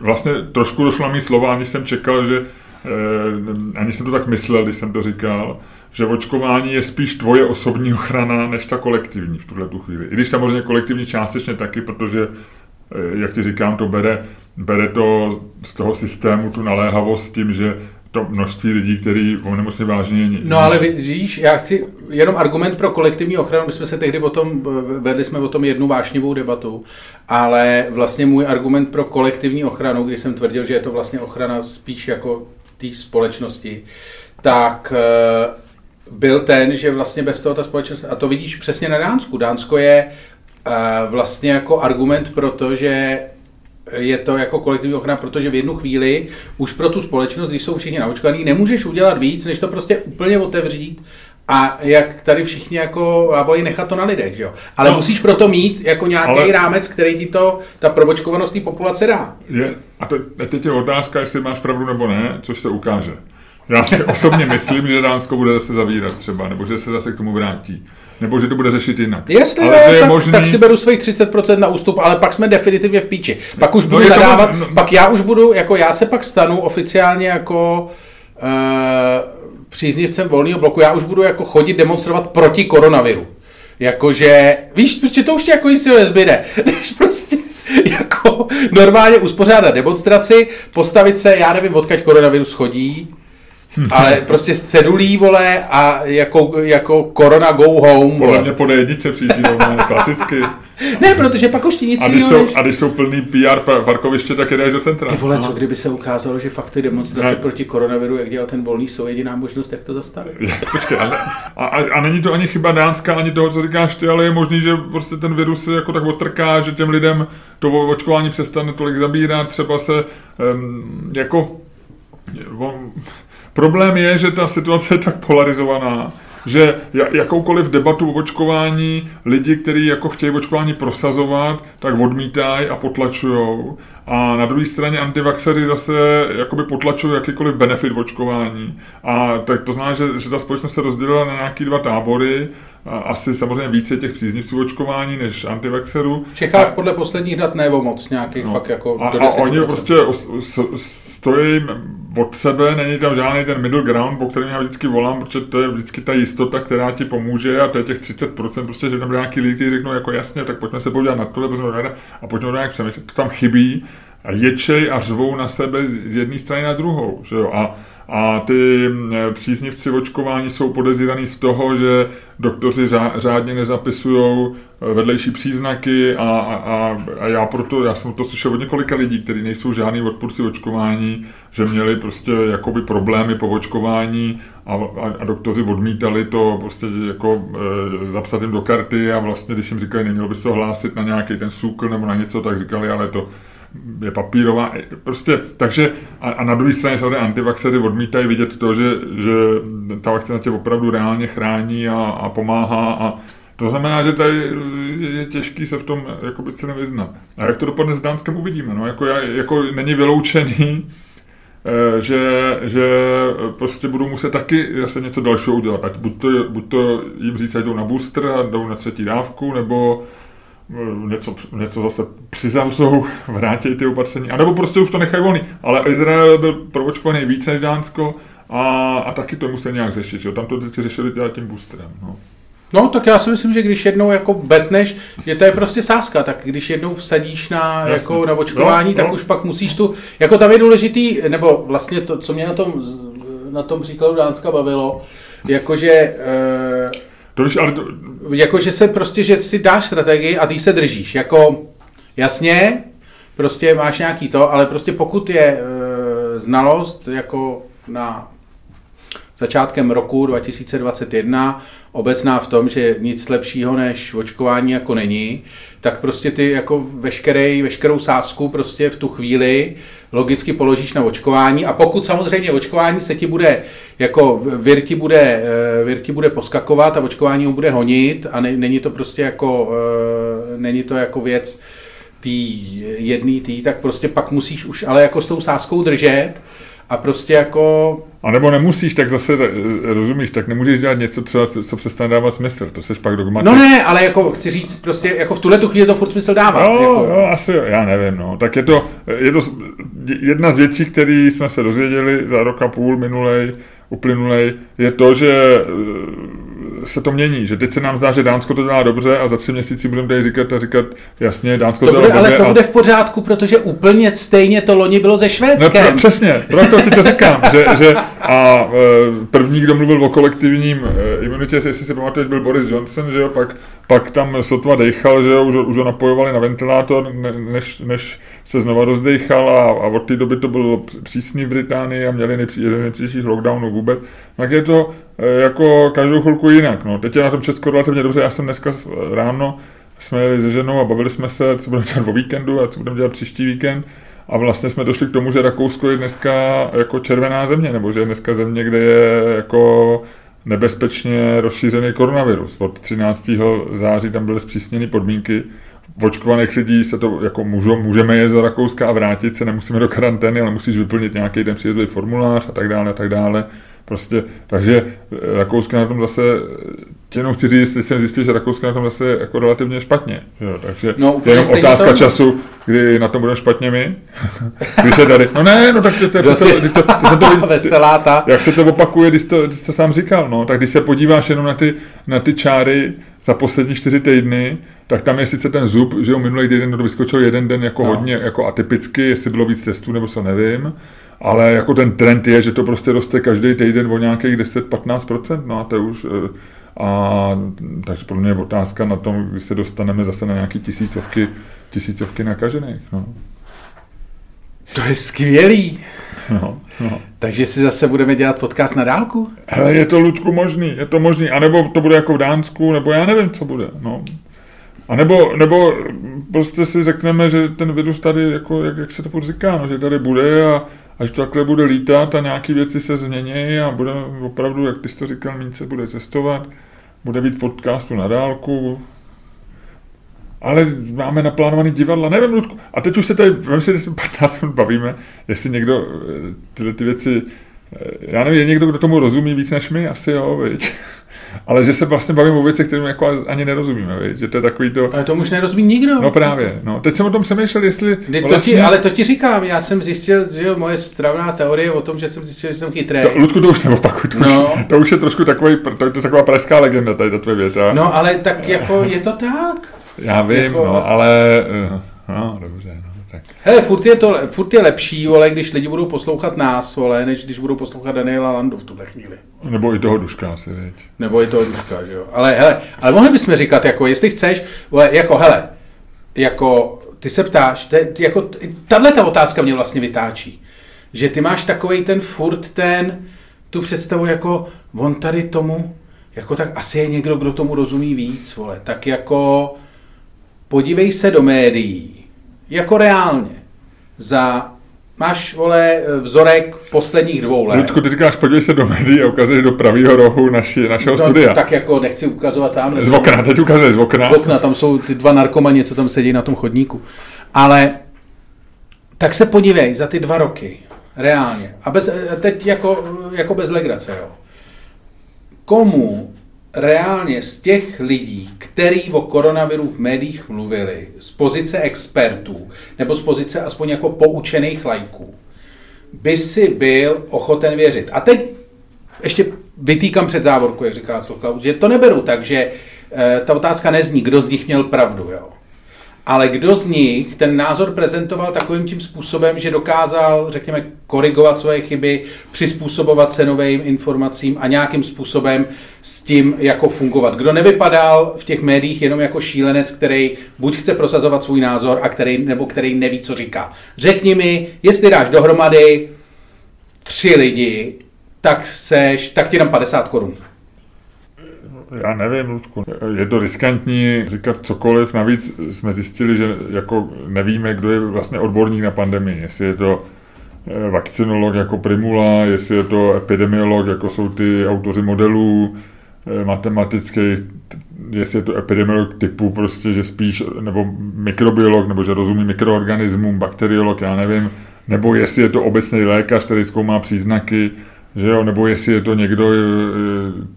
vlastně trošku došla mi slova, ani jsem čekal, že eh, ani jsem to tak myslel, když jsem to říkal, že očkování je spíš tvoje osobní ochrana, než ta kolektivní v tuhle tu chvíli. I když samozřejmě kolektivní částečně taky, protože Eh, jak ti říkám, to bere, bere to z toho systému tu naléhavost tím, že to množství lidí, kteří onemocní vážně. No ale vidíš, já chci jenom argument pro kolektivní ochranu, my jsme se tehdy o tom, vedli jsme o tom jednu vášnivou debatu, ale vlastně můj argument pro kolektivní ochranu, kdy jsem tvrdil, že je to vlastně ochrana spíš jako té společnosti, tak eh, byl ten, že vlastně bez toho ta společnost, a to vidíš přesně na Dánsku, Dánsko je vlastně jako argument pro to, že je to jako kolektivní ochrana, protože v jednu chvíli už pro tu společnost, když jsou všichni naočkovaní, nemůžeš udělat víc, než to prostě úplně otevřít a jak tady všichni jako lábali nechat to na lidech, že jo. Ale no, musíš proto mít jako nějaký ale, rámec, který ti to, ta provočkovanost té populace dá. Je, a to, teď je otázka, jestli máš pravdu nebo ne, což se ukáže. Já si osobně myslím, že Dánsko bude zase zavírat třeba, nebo že se zase k tomu vrátí. Nebo že to bude řešit jinak. Jestli ale jo, je tak, možný... tak si beru svých 30% na ústup, ale pak jsme definitivně v píči. Pak už no, budu no, nadávat, no, pak já už budu, jako já se pak stanu oficiálně jako uh, příznivcem volného bloku, já už budu jako chodit demonstrovat proti koronaviru. Jakože, víš, prostě to už tě jako nic nezbyde. <laughs> Když prostě jako normálně uspořádat demonstraci, postavit se, já nevím, odkaď koronavirus chodí, <laughs> ale prostě z cedulí, vole, a jako, jako Corona Go Home, vole. Podle mě po jedničce přijít <laughs> klasicky. Ne, protože pak už ti nic a když, jsou, než... a když jsou plný PR parkoviště, tak jdeš do centra. Ty vole, co kdyby se ukázalo, že fakt ty demonstrace ne. proti koronaviru, jak dělal ten volný, jsou jediná možnost, jak to zastavit. Je, počkej, a, a, a, není to ani chyba Dánska, ani toho, co říkáš ty, ale je možný, že prostě ten virus se jako tak otrká, že těm lidem to očkování přestane tolik zabírat, třeba se um, jako on, Problém je, že ta situace je tak polarizovaná, že jakoukoliv debatu o očkování lidi, kteří jako chtějí očkování prosazovat, tak odmítají a potlačují. a na druhé straně antivaxery zase jakoby potlačují jakýkoliv benefit očkování. A tak to znamená, že, že ta společnost se rozdělila na nějaký dva tábory, asi samozřejmě více těch příznivců očkování než antivaxerů. V Čechách a, podle posledních dat nebo moc nějakých no, fakt jako a, a oni prostě stojí od sebe, není tam žádný ten middle ground, po kterém já vždycky volám, protože to je vždycky ta jistota, která ti pomůže a to je těch 30%, prostě, že tam nějaký lidi, kteří řeknou jako jasně, tak pojďme se podívat na tohle, a pojďme nějak přemýšlet, to tam chybí a ječej a řvou na sebe z jedné strany na druhou, že jo, a a ty eh, příznivci očkování jsou podezíraní z toho, že doktoři řádně nezapisují eh, vedlejší příznaky a, a, a já proto, já jsem to slyšel od několika lidí, kteří nejsou žádný odpůrci očkování, že měli prostě jakoby problémy po očkování a, a, a doktoři odmítali to prostě jako e, zapsat jim do karty a vlastně, když jim říkali, nemělo by se to hlásit na nějaký ten SÚKL nebo na něco, tak říkali, ale to je papírová, prostě, takže a, a na druhé straně samozřejmě antivaxery odmítají vidět to, že, že ta vakcina tě opravdu reálně chrání a, a pomáhá a to znamená, že tady je těžký se v tom jakoby celém vyznat. A jak to dopadne s Dánskem, uvidíme. No, jako, já, jako není vyloučený, eh, že, že prostě budou muset taky zase něco dalšího udělat. Ať buď to, buď to jim říct, ať jdou na booster a jdou na třetí dávku, nebo něco, něco zase přizavřou, <laughs> vrátí ty opatření, anebo prostě už to nechají volný. Ale Izrael byl provočkovaný víc než Dánsko a, a taky to musí nějak řešit. Jo? Tam to teď řešili tím boosterem. No. No, tak já si myslím, že když jednou jako betneš, je to je prostě sázka, tak když jednou vsadíš na, jako na očkování, no, tak no. už pak musíš tu, jako tam je důležitý, nebo vlastně to, co mě na tom, na tom příkladu Dánska bavilo, jakože e, to ale to... Jako, že se prostě, že si dáš strategii a ty se držíš. Jako, jasně, prostě máš nějaký to, ale prostě pokud je e, znalost jako na začátkem roku 2021 obecná v tom, že nic lepšího než očkování jako není, tak prostě ty jako veškerý, veškerou sázku prostě v tu chvíli logicky položíš na očkování. A pokud samozřejmě očkování se ti bude, jako vir ti bude, eh, vir ti bude poskakovat a očkování ho bude honit a ne, není to prostě jako, eh, není to jako věc tý jedný tý, tak prostě pak musíš už ale jako s tou sázkou držet a prostě jako... A nebo nemusíš, tak zase eh, rozumíš, tak nemůžeš dělat něco, co, co přestane dávat smysl, to seš pak dogmatik. No ne, ale jako chci říct, prostě jako v tuhle tu chvíli to furt smysl dává. No, jako... jo, asi jo, já nevím, no. Tak je to, je to jedna z věcí, které jsme se dozvěděli za rok a půl minulej, uplynulej, je to, že se to mění, že teď se nám zdá, že Dánsko to dělá dobře a za tři měsíci budeme tady říkat a říkat, jasně, Dánsko to, to bude, dělá Ale to a... bude v pořádku, protože úplně stejně to loni bylo ze Švédskem. No, přesně, proto ti to říkám, že, že a e, první, kdo mluvil o kolektivním e, imunitě, jestli si pamatuješ, byl Boris Johnson, že jo, pak, pak tam sotva dechal, že už, už ho napojovali na ventilátor, než, než se znova rozdechal a, a od té doby to bylo přísný v Británii a měli nejpří, jeden nejpříších lockdownů vůbec. Tak je to e, jako každou chvilku jinak. No. Teď je na tom Česko relativně dobře. Já jsem dneska ráno jsme jeli se ženou a bavili jsme se, co budeme dělat o víkendu a co budeme dělat příští víkend. A vlastně jsme došli k tomu, že Rakousko je dneska jako červená země, nebo že je dneska země, kde je jako nebezpečně rozšířený koronavirus. Od 13. září tam byly zpřísněny podmínky. V očkovaných lidí se to jako můžou, můžeme jezdit do Rakouska a vrátit se, nemusíme do karantény, ale musíš vyplnit nějaký ten příjezdový formulář a tak dále a tak dále. Prostě, takže eh, Rakousko na tom zase, eh, jenom chci říct, teď jsem zjistil, že Rakousko na tom zase jako relativně špatně. Jo, takže no, je jenom otázka tom... času, kdy na tom budeme špatně my. <laughs> když se tady, no ne, no tak to, to, to, to, to, to, <laughs> veselá ta. Jak se to opakuje, když to, když to sám říkal, no, tak když se podíváš jenom na ty, na ty čáry za poslední čtyři týdny, tak tam je sice ten zub, že jo, minulý týden to vyskočil jeden den jako no. hodně jako atypicky, jestli bylo víc testů, nebo co nevím, ale jako ten trend je, že to prostě roste každý týden o nějakých 10-15%, no a to už, eh, a takže pro mě je otázka na tom, když se dostaneme zase na nějaké tisícovky, tisícovky nakažených, no. To je skvělý. No, no. Takže si zase budeme dělat podcast na dálku? Hele, je to, Ludku, možný, je to možný. A nebo to bude jako v Dánsku, nebo já nevím, co bude. No. A nebo, nebo prostě si řekneme, že ten virus tady, jako, jak, jak se to říká, no, že tady bude a až takhle bude lítat a nějaké věci se změní a bude opravdu, jak ty jsi to říkal, méně se bude cestovat, bude být podcastu na dálku, ale máme naplánovaný divadla, nevím, Ludku. A teď už se tady, vím si, 15 minut bavíme, jestli někdo eh, tyhle ty věci, eh, já nevím, je někdo, kdo tomu rozumí víc než my? Asi jo, viď? Ale že se vlastně bavím o věcech, kterým jako ani nerozumíme, viď? že to je takový to... Ale to už nerozumí nikdo. No právě, no. Teď jsem o tom přemýšlel, jestli vlastně... to ti, ale to ti říkám, já jsem zjistil, že jo, moje stravná teorie o tom, že jsem zjistil, že jsem chytrý. To, Ludku, to už neopakuj, to, no. už, to už je trošku takový, to, je taková pražská legenda, tady ta tvoje věta. No ale tak jako je to tak. Já vím, jako, no, ale... Eh, no, dobře. Hele, furt je, to, furt je lepší, vole, když lidi budou poslouchat nás, vole, než když budou poslouchat Daniela Landu v tuhle chvíli. Nebo i toho Duška asi, věď. Nebo i toho Duška, že jo. Ale hele, ale mohli bychom říkat, jako, jestli chceš, vole, jako, hele, jako, ty se ptáš, te, jako, tahle ta otázka mě vlastně vytáčí, že ty máš takový ten furt ten, tu představu jako, on tady tomu, jako tak asi je někdo, kdo tomu rozumí víc, vole, tak jako, podívej se do médií, jako reálně, za Máš, vole, vzorek posledních dvou let. Ludku, ty říkáš, podívej se do médií a ukazuješ do pravého rohu naši, našeho no, studia. Tak jako nechci ukazovat tam. Z okna, teď ukazuješ z okna. Z okna, tam jsou ty dva narkomani, co tam sedí na tom chodníku. Ale tak se podívej za ty dva roky, reálně. A bez, teď jako, jako bez legrace, jo. Komu reálně z těch lidí, který o koronaviru v médiích mluvili, z pozice expertů, nebo z pozice aspoň jako poučených lajků, by si byl ochoten věřit. A teď ještě vytýkám před závorku, jak říká Klaus, že to neberu tak, že e, ta otázka nezní, kdo z nich měl pravdu. Jo ale kdo z nich ten názor prezentoval takovým tím způsobem, že dokázal, řekněme, korigovat svoje chyby, přizpůsobovat se novým informacím a nějakým způsobem s tím jako fungovat. Kdo nevypadal v těch médiích jenom jako šílenec, který buď chce prosazovat svůj názor, a který, nebo který neví, co říká. Řekni mi, jestli dáš dohromady tři lidi, tak, seš, tak ti dám 50 korun já nevím, Lučku, je to riskantní říkat cokoliv, navíc jsme zjistili, že jako nevíme, kdo je vlastně odborník na pandemii, jestli je to eh, vakcinolog jako Primula, jestli je to epidemiolog, jako jsou ty autoři modelů, eh, matematický, jestli je to epidemiolog typu prostě, že spíš, nebo mikrobiolog, nebo že rozumí mikroorganismům, bakteriolog, já nevím, nebo jestli je to obecný lékař, který zkoumá příznaky, že jo, nebo jestli je to někdo e,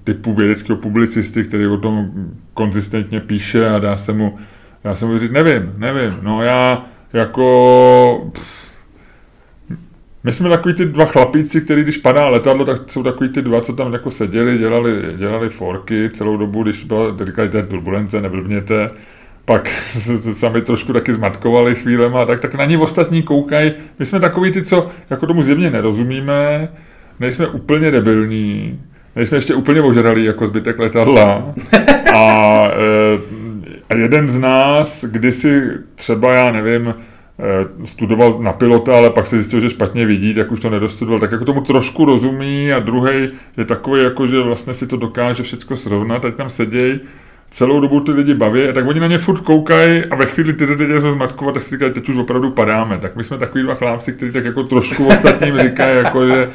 typu vědeckého publicisty, který o tom konzistentně píše a dá se mu, dá se mu říct, nevím, nevím, no já jako, my jsme takový ty dva chlapíci, který když padá letadlo, tak jsou takový ty dva, co tam jako seděli, dělali, dělali forky celou dobu, když byla, říkali, je turbulence, neblbněte, pak <laughs> sami trošku taky zmatkovali chvílema, tak, tak na ní ostatní koukají. My jsme takový ty, co jako tomu zjevně nerozumíme, nejsme úplně debilní, nejsme ještě úplně ožralí jako zbytek letadla. A, eh, a jeden z nás kdysi třeba, já nevím, eh, studoval na pilota, ale pak se zjistil, že špatně vidí, tak už to nedostudoval, tak jako tomu trošku rozumí a druhý je takový, jako že vlastně si to dokáže všechno srovnat, teď tam sedějí celou dobu ty lidi baví, tak oni na ně furt koukají a ve chvíli ty lidi jsou zmatkovat, tak si říkají, teď už opravdu padáme. Tak my jsme takový dva chlápci, kteří tak jako trošku ostatním říkají, jako, že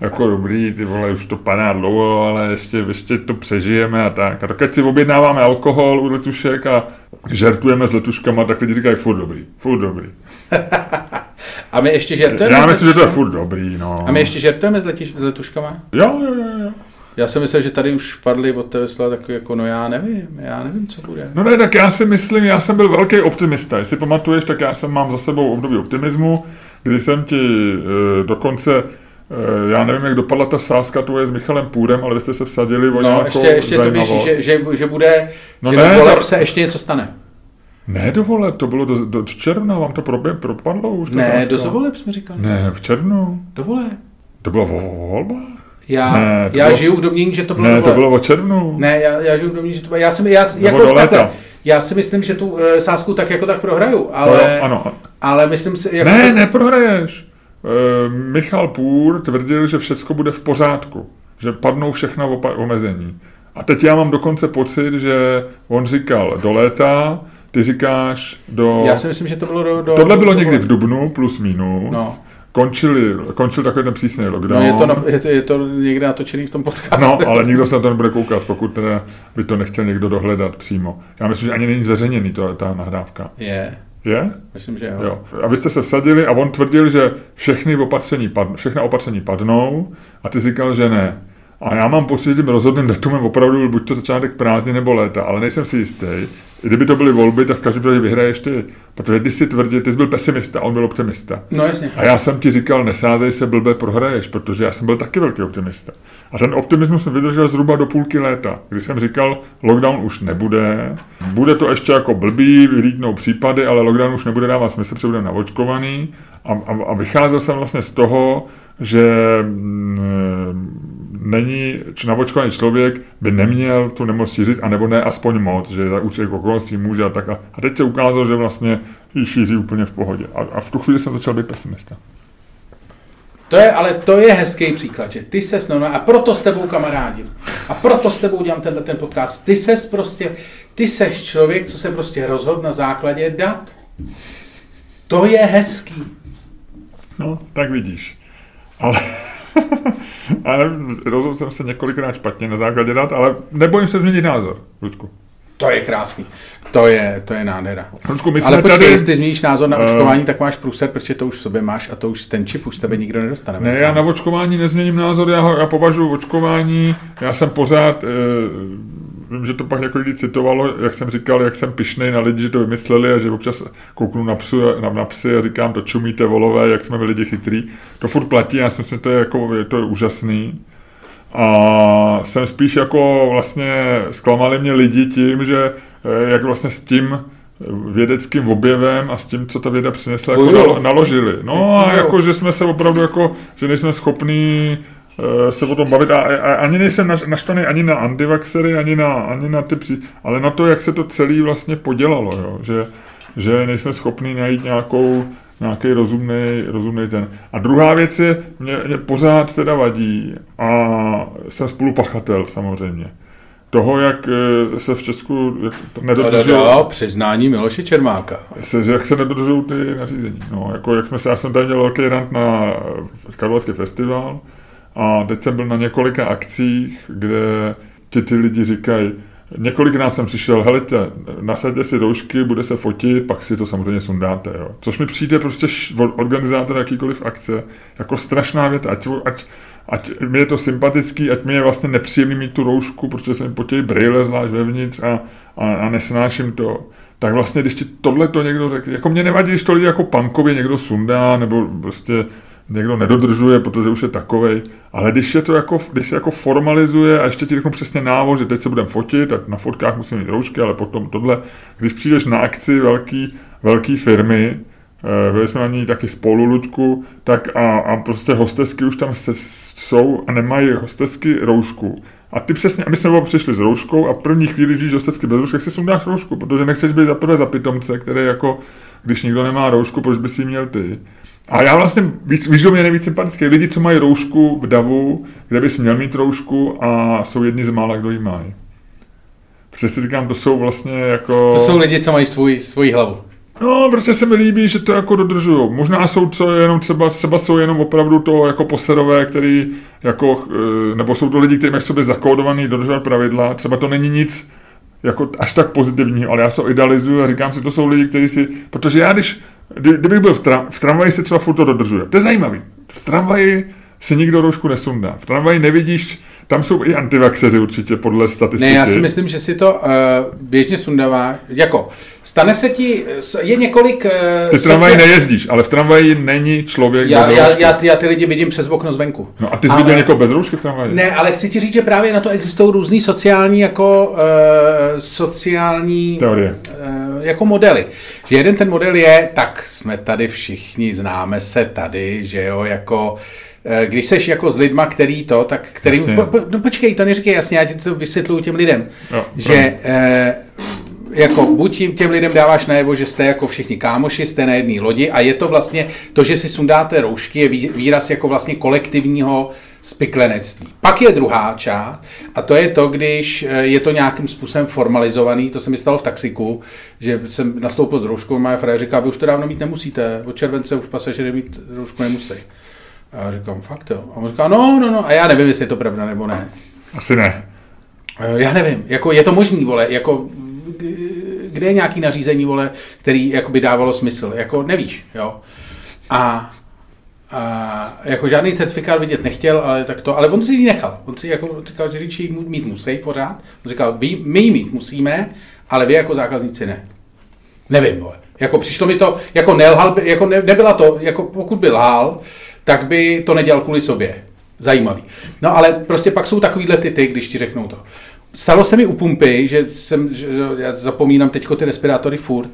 jako dobrý, ty vole, už to padá dlouho, ale ještě, ještě to přežijeme a tak. A tak si objednáváme alkohol u letušek a žertujeme s letuškama, tak lidi říkají, furt dobrý, furt dobrý. A my ještě žertujeme Já myslím, že to je furt dobrý, no. A my ještě žertujeme s, letiš, s letuškama? Jo, jo, jo, jo. Já jsem myslel, že tady už padly od tebe slova takový jako, no já nevím, já nevím, co bude. No ne, tak já si myslím, já jsem byl velký optimista. Jestli pamatuješ, tak já jsem mám za sebou období optimismu, kdy jsem ti e, dokonce e, já nevím, jak dopadla ta sázka tvoje s Michalem Půrem, ale vy jste se vsadili o no, ještě, ještě to víš, že, že, že, bude, no že ne, do voleb to... se ještě něco stane. Ne, do voleb, to bylo do, do června, vám to probě, propadlo už? Ne, sázka. do voleb jsme říkali. Ne, v červnu. Do voleb. To bylo vo volbách? Já, ne, já bylo, žiju v domění, že to bylo... Ne, to bylo o červnu. Ne, já, já žiju v domění, že to bylo... Já, jsem, já, jako, do léta. já si myslím, že tu uh, sázku tak jako tak prohraju, ale... Jo, ano. Ale myslím si... Jako ne, se... neprohraješ. Uh, Michal Půr tvrdil, že všechno bude v pořádku. Že padnou všechna omezení. A teď já mám dokonce pocit, že on říkal do léta, ty říkáš do... Já si myslím, že to bylo do... do Tohle bylo do, někdy v Dubnu, plus minus. No. Končili, končil takový ten přísný lockdown. No je, to na, je, to, je to někde natočený v tom podcastu. No, ale nikdo se na to nebude koukat, pokud teda by to nechtěl někdo dohledat přímo. Já myslím, že ani není zveřejněný to, ta nahrávka. Je. Je? Myslím, že jo. jo. Abyste se vsadili a on tvrdil, že všechny opatření, pad, všechny opatření padnou a ty říkal, že ne. A já mám pocit, že tím rozhodným datumem opravdu byl buď to začátek prázdnin nebo léta, ale nejsem si jistý. Kdyby to byly volby, tak v každém případě vyhraješ ty. Protože ty si tvrdil, ty jsi byl pesimista, on byl optimista. No jasně. A já jsem ti říkal, nesázej se, blbě prohraješ, protože já jsem byl taky velký optimista. A ten optimismus jsem vydržel zhruba do půlky léta, kdy jsem říkal, lockdown už nebude, bude to ještě jako blbý, vylítnou případy, ale lockdown už nebude dávat smysl, protože bude navočkovaný. A, a, a vycházel jsem vlastně z toho, že mm, není, či navočkovaný člověk by neměl tu nemoc šířit, anebo ne aspoň moc, že za určitých okolností může a tak. A teď se ukázalo, že vlastně ji šíří úplně v pohodě. A, a v tu chvíli jsem začal být pesimista. To je, ale to je hezký příklad, že ty ses, no, no a proto s tebou kamarádím. A proto s tebou dělám tenhle ten podcast. Ty ses prostě, ty seš člověk, co se prostě rozhodl na základě dat. To je hezký. No, tak vidíš. Ale, ale rozhodl jsem se několikrát špatně na základě dat, ale nebojím se změnit názor, Lučku. To je krásný. To je, to je nádhera. Lučku, my jsme Ale počkej, tady... jestli změníš názor na očkování, tak máš průser, protože to už v sobě máš a to už ten čip už tebe nikdo nedostane. Ne, já na očkování nezměním názor, já, ho, já považuji očkování, já jsem pořád, e, vím, že to pak jako lidi citovalo, jak jsem říkal, jak jsem pišnej na lidi, že to vymysleli a že občas kouknu na, psu, na, na psy a říkám, to čumíte volové, jak jsme my lidi chytrý. To furt platí, já si myslím, že to je, jako, je to úžasný. A jsem spíš jako vlastně zklamali mě lidi tím, že eh, jak vlastně s tím vědeckým objevem a s tím, co ta věda přinesla, jako nalo, naložili. No a jako, že jsme se opravdu jako, že nejsme schopní se o tom bavit a, a ani nejsem naštvaný ani na antivaxery, ani na, ani na ty při, ale na to, jak se to celé vlastně podělalo, jo? Že, že nejsme schopní najít nějakou nějaký rozumný, rozumný ten. A druhá věc je, mě, mě pořád teda vadí a jsem spolupachatel samozřejmě toho, jak eh, se v Česku nedodržují... přiznání Miloše Čermáka. Se, jak se nedodržují ty nařízení. No, jako jak jsme se, já jsem tady měl velký rant na Karlovarský festival a teď jsem byl na několika akcích, kde ti ty lidi říkají, Několikrát jsem přišel, helejte, nasaďte si roušky, bude se fotit, pak si to samozřejmě sundáte. Jo. Což mi přijde prostě od organizátora jakýkoliv akce jako strašná věta. Ať, ať, ať mi je to sympatický, ať mi je vlastně nepříjemný mít tu roušku, protože se mi potějí brýle zvlášť vevnitř a, a, a nesnáším to. Tak vlastně, když ti tohle to někdo řekne, jako mě nevadí, když to lidi jako pankově někdo sundá, nebo prostě někdo nedodržuje, protože už je takovej, ale když, je to jako, když se jako formalizuje a ještě ti řeknu přesně návod, že teď se budeme fotit, a na fotkách musíme mít roušky, ale potom tohle, když přijdeš na akci velký, velký firmy, eh, byli jsme na ní taky spolu, Luďku, tak a, a prostě hostesky už tam se, jsou a nemají hostesky roušku. A ty přesně, a my jsme přišli s rouškou a první chvíli, když hostesky bez roušky, si sundáš roušku, protože nechceš být za prvé za pitomce, který jako, když nikdo nemá roušku, proč by si měl ty. A já vlastně, víš, víš, mě nejvíc sympatický, lidi, co mají roušku v davu, kde bys měl mít roušku a jsou jedni z mála, kdo ji mají. Protože si říkám, to jsou vlastně jako... To jsou lidi, co mají svůj, svoji hlavu. No, protože se mi líbí, že to jako dodržují. Možná jsou co jenom třeba, třeba jsou jenom opravdu to jako poserové, který jako, eh, nebo jsou to lidi, kteří mají v sobě zakódovaný dodržovat pravidla. Třeba to není nic jako až tak pozitivního, ale já se idealizuju a říkám si, to jsou lidi, kteří si, protože já když kdybych byl v, tra- v tramvaji, se třeba furt to dodržuje. To je zajímavý. V tramvaji si nikdo roušku nesundá. V tramvaji nevidíš, tam jsou i antivaxeři určitě podle statistiky. Ne, já si myslím, že si to uh, běžně sundává. Jako, stane se ti, je několik... Uh, ty v tramvaji socia... nejezdíš, ale v tramvaji není člověk já, bez já, já, já, ty lidi vidím přes okno zvenku. No a ty jsi ale... viděl někoho bez roušky v tramvaji? Ne, ale chci ti říct, že právě na to existují různý sociální jako uh, sociální... Teorie. Uh, jako modely. Že jeden ten model je, tak jsme tady všichni, známe se tady, že jo, jako Eh, když seš jako s lidma, který to, tak který, po, po, no počkej, to neříkej jasně, já ti to vysvětluju těm lidem, no, že e, jako buď tím, těm lidem dáváš najevo, že jste jako všichni kámoši, jste na jedné lodi a je to vlastně to, že si sundáte roušky, je výraz jako vlastně kolektivního spiklenectví. Pak je druhá část a to je to, když eh, je to nějakým způsobem formalizovaný, to se mi stalo v taxiku, že jsem nastoupil s rouškou, moje frér říká, vy už to dávno mít nemusíte, od července už pasažery mít roušku nemusí. A já říkám, fakt jo. A on říká, no, no, no, a já nevím, jestli je to pravda nebo ne. Asi ne. Eh, já nevím, jako je to možný, vole, jako kde je nějaký nařízení, vole, který jako by dávalo smysl, jako nevíš, jo. A a jako žádný certifikát vidět nechtěl, ale tak to, ale on si ji nechal. On si jako říkal, že řidiči mít musí pořád. On říkal, vy, my ji mít musíme, ale vy jako zákazníci ne. Nevím, vole. Jako přišlo mi to, jako nelhal, jako ne, nebyla to, jako pokud by lhal, tak by to nedělal kvůli sobě. Zajímavý. No ale prostě pak jsou takovýhle ty ty, když ti řeknou to. Stalo se mi u pumpy, že jsem, že, já zapomínám teďko ty respirátory furt,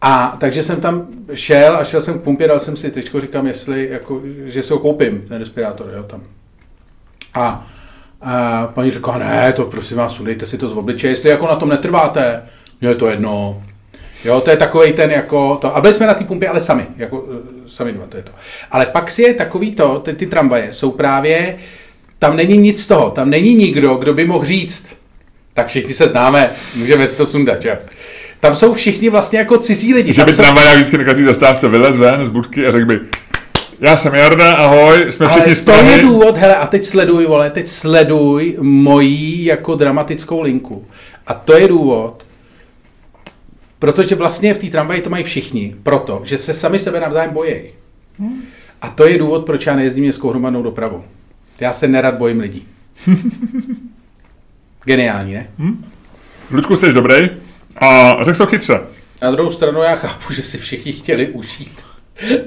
a takže jsem tam šel a šel jsem k pumpě, dal jsem si tričko, říkám, jestli, jako, že si ho koupím, ten respirátor, jo, tam. A, a paní řekla, ne, to prosím vás, sundejte si to z obličeje, jestli jako na tom netrváte, mně je to jedno. Jo, to je takový ten jako to. A byli jsme na té pumpě, ale sami, jako eh, sami dva, to je to. Ale pak si je takový to, ty, ty tramvaje jsou právě, tam není nic z toho, tam není nikdo, kdo by mohl říct, tak všichni se známe, můžeme si to sundat, jo. Tam jsou všichni vlastně jako cizí lidi. Že tam by jsou... tramvaj vždycky na každý zastávce vylez ven z budky a řekl by, já jsem Jarda, ahoj, jsme Ale všichni z to je důvod, hele, a teď sleduj, vole, teď sleduj mojí jako dramatickou linku. A to je důvod, protože vlastně v té tramvaji to mají všichni, proto, že se sami sebe navzájem bojejí. A to je důvod, proč já nejezdím městskou hromadnou dopravou. Já se nerad bojím lidí. <laughs> Geniální, ne? Ludku, jsi dobrý a řekl to chytře. Na druhou stranu já chápu, že si všichni chtěli užít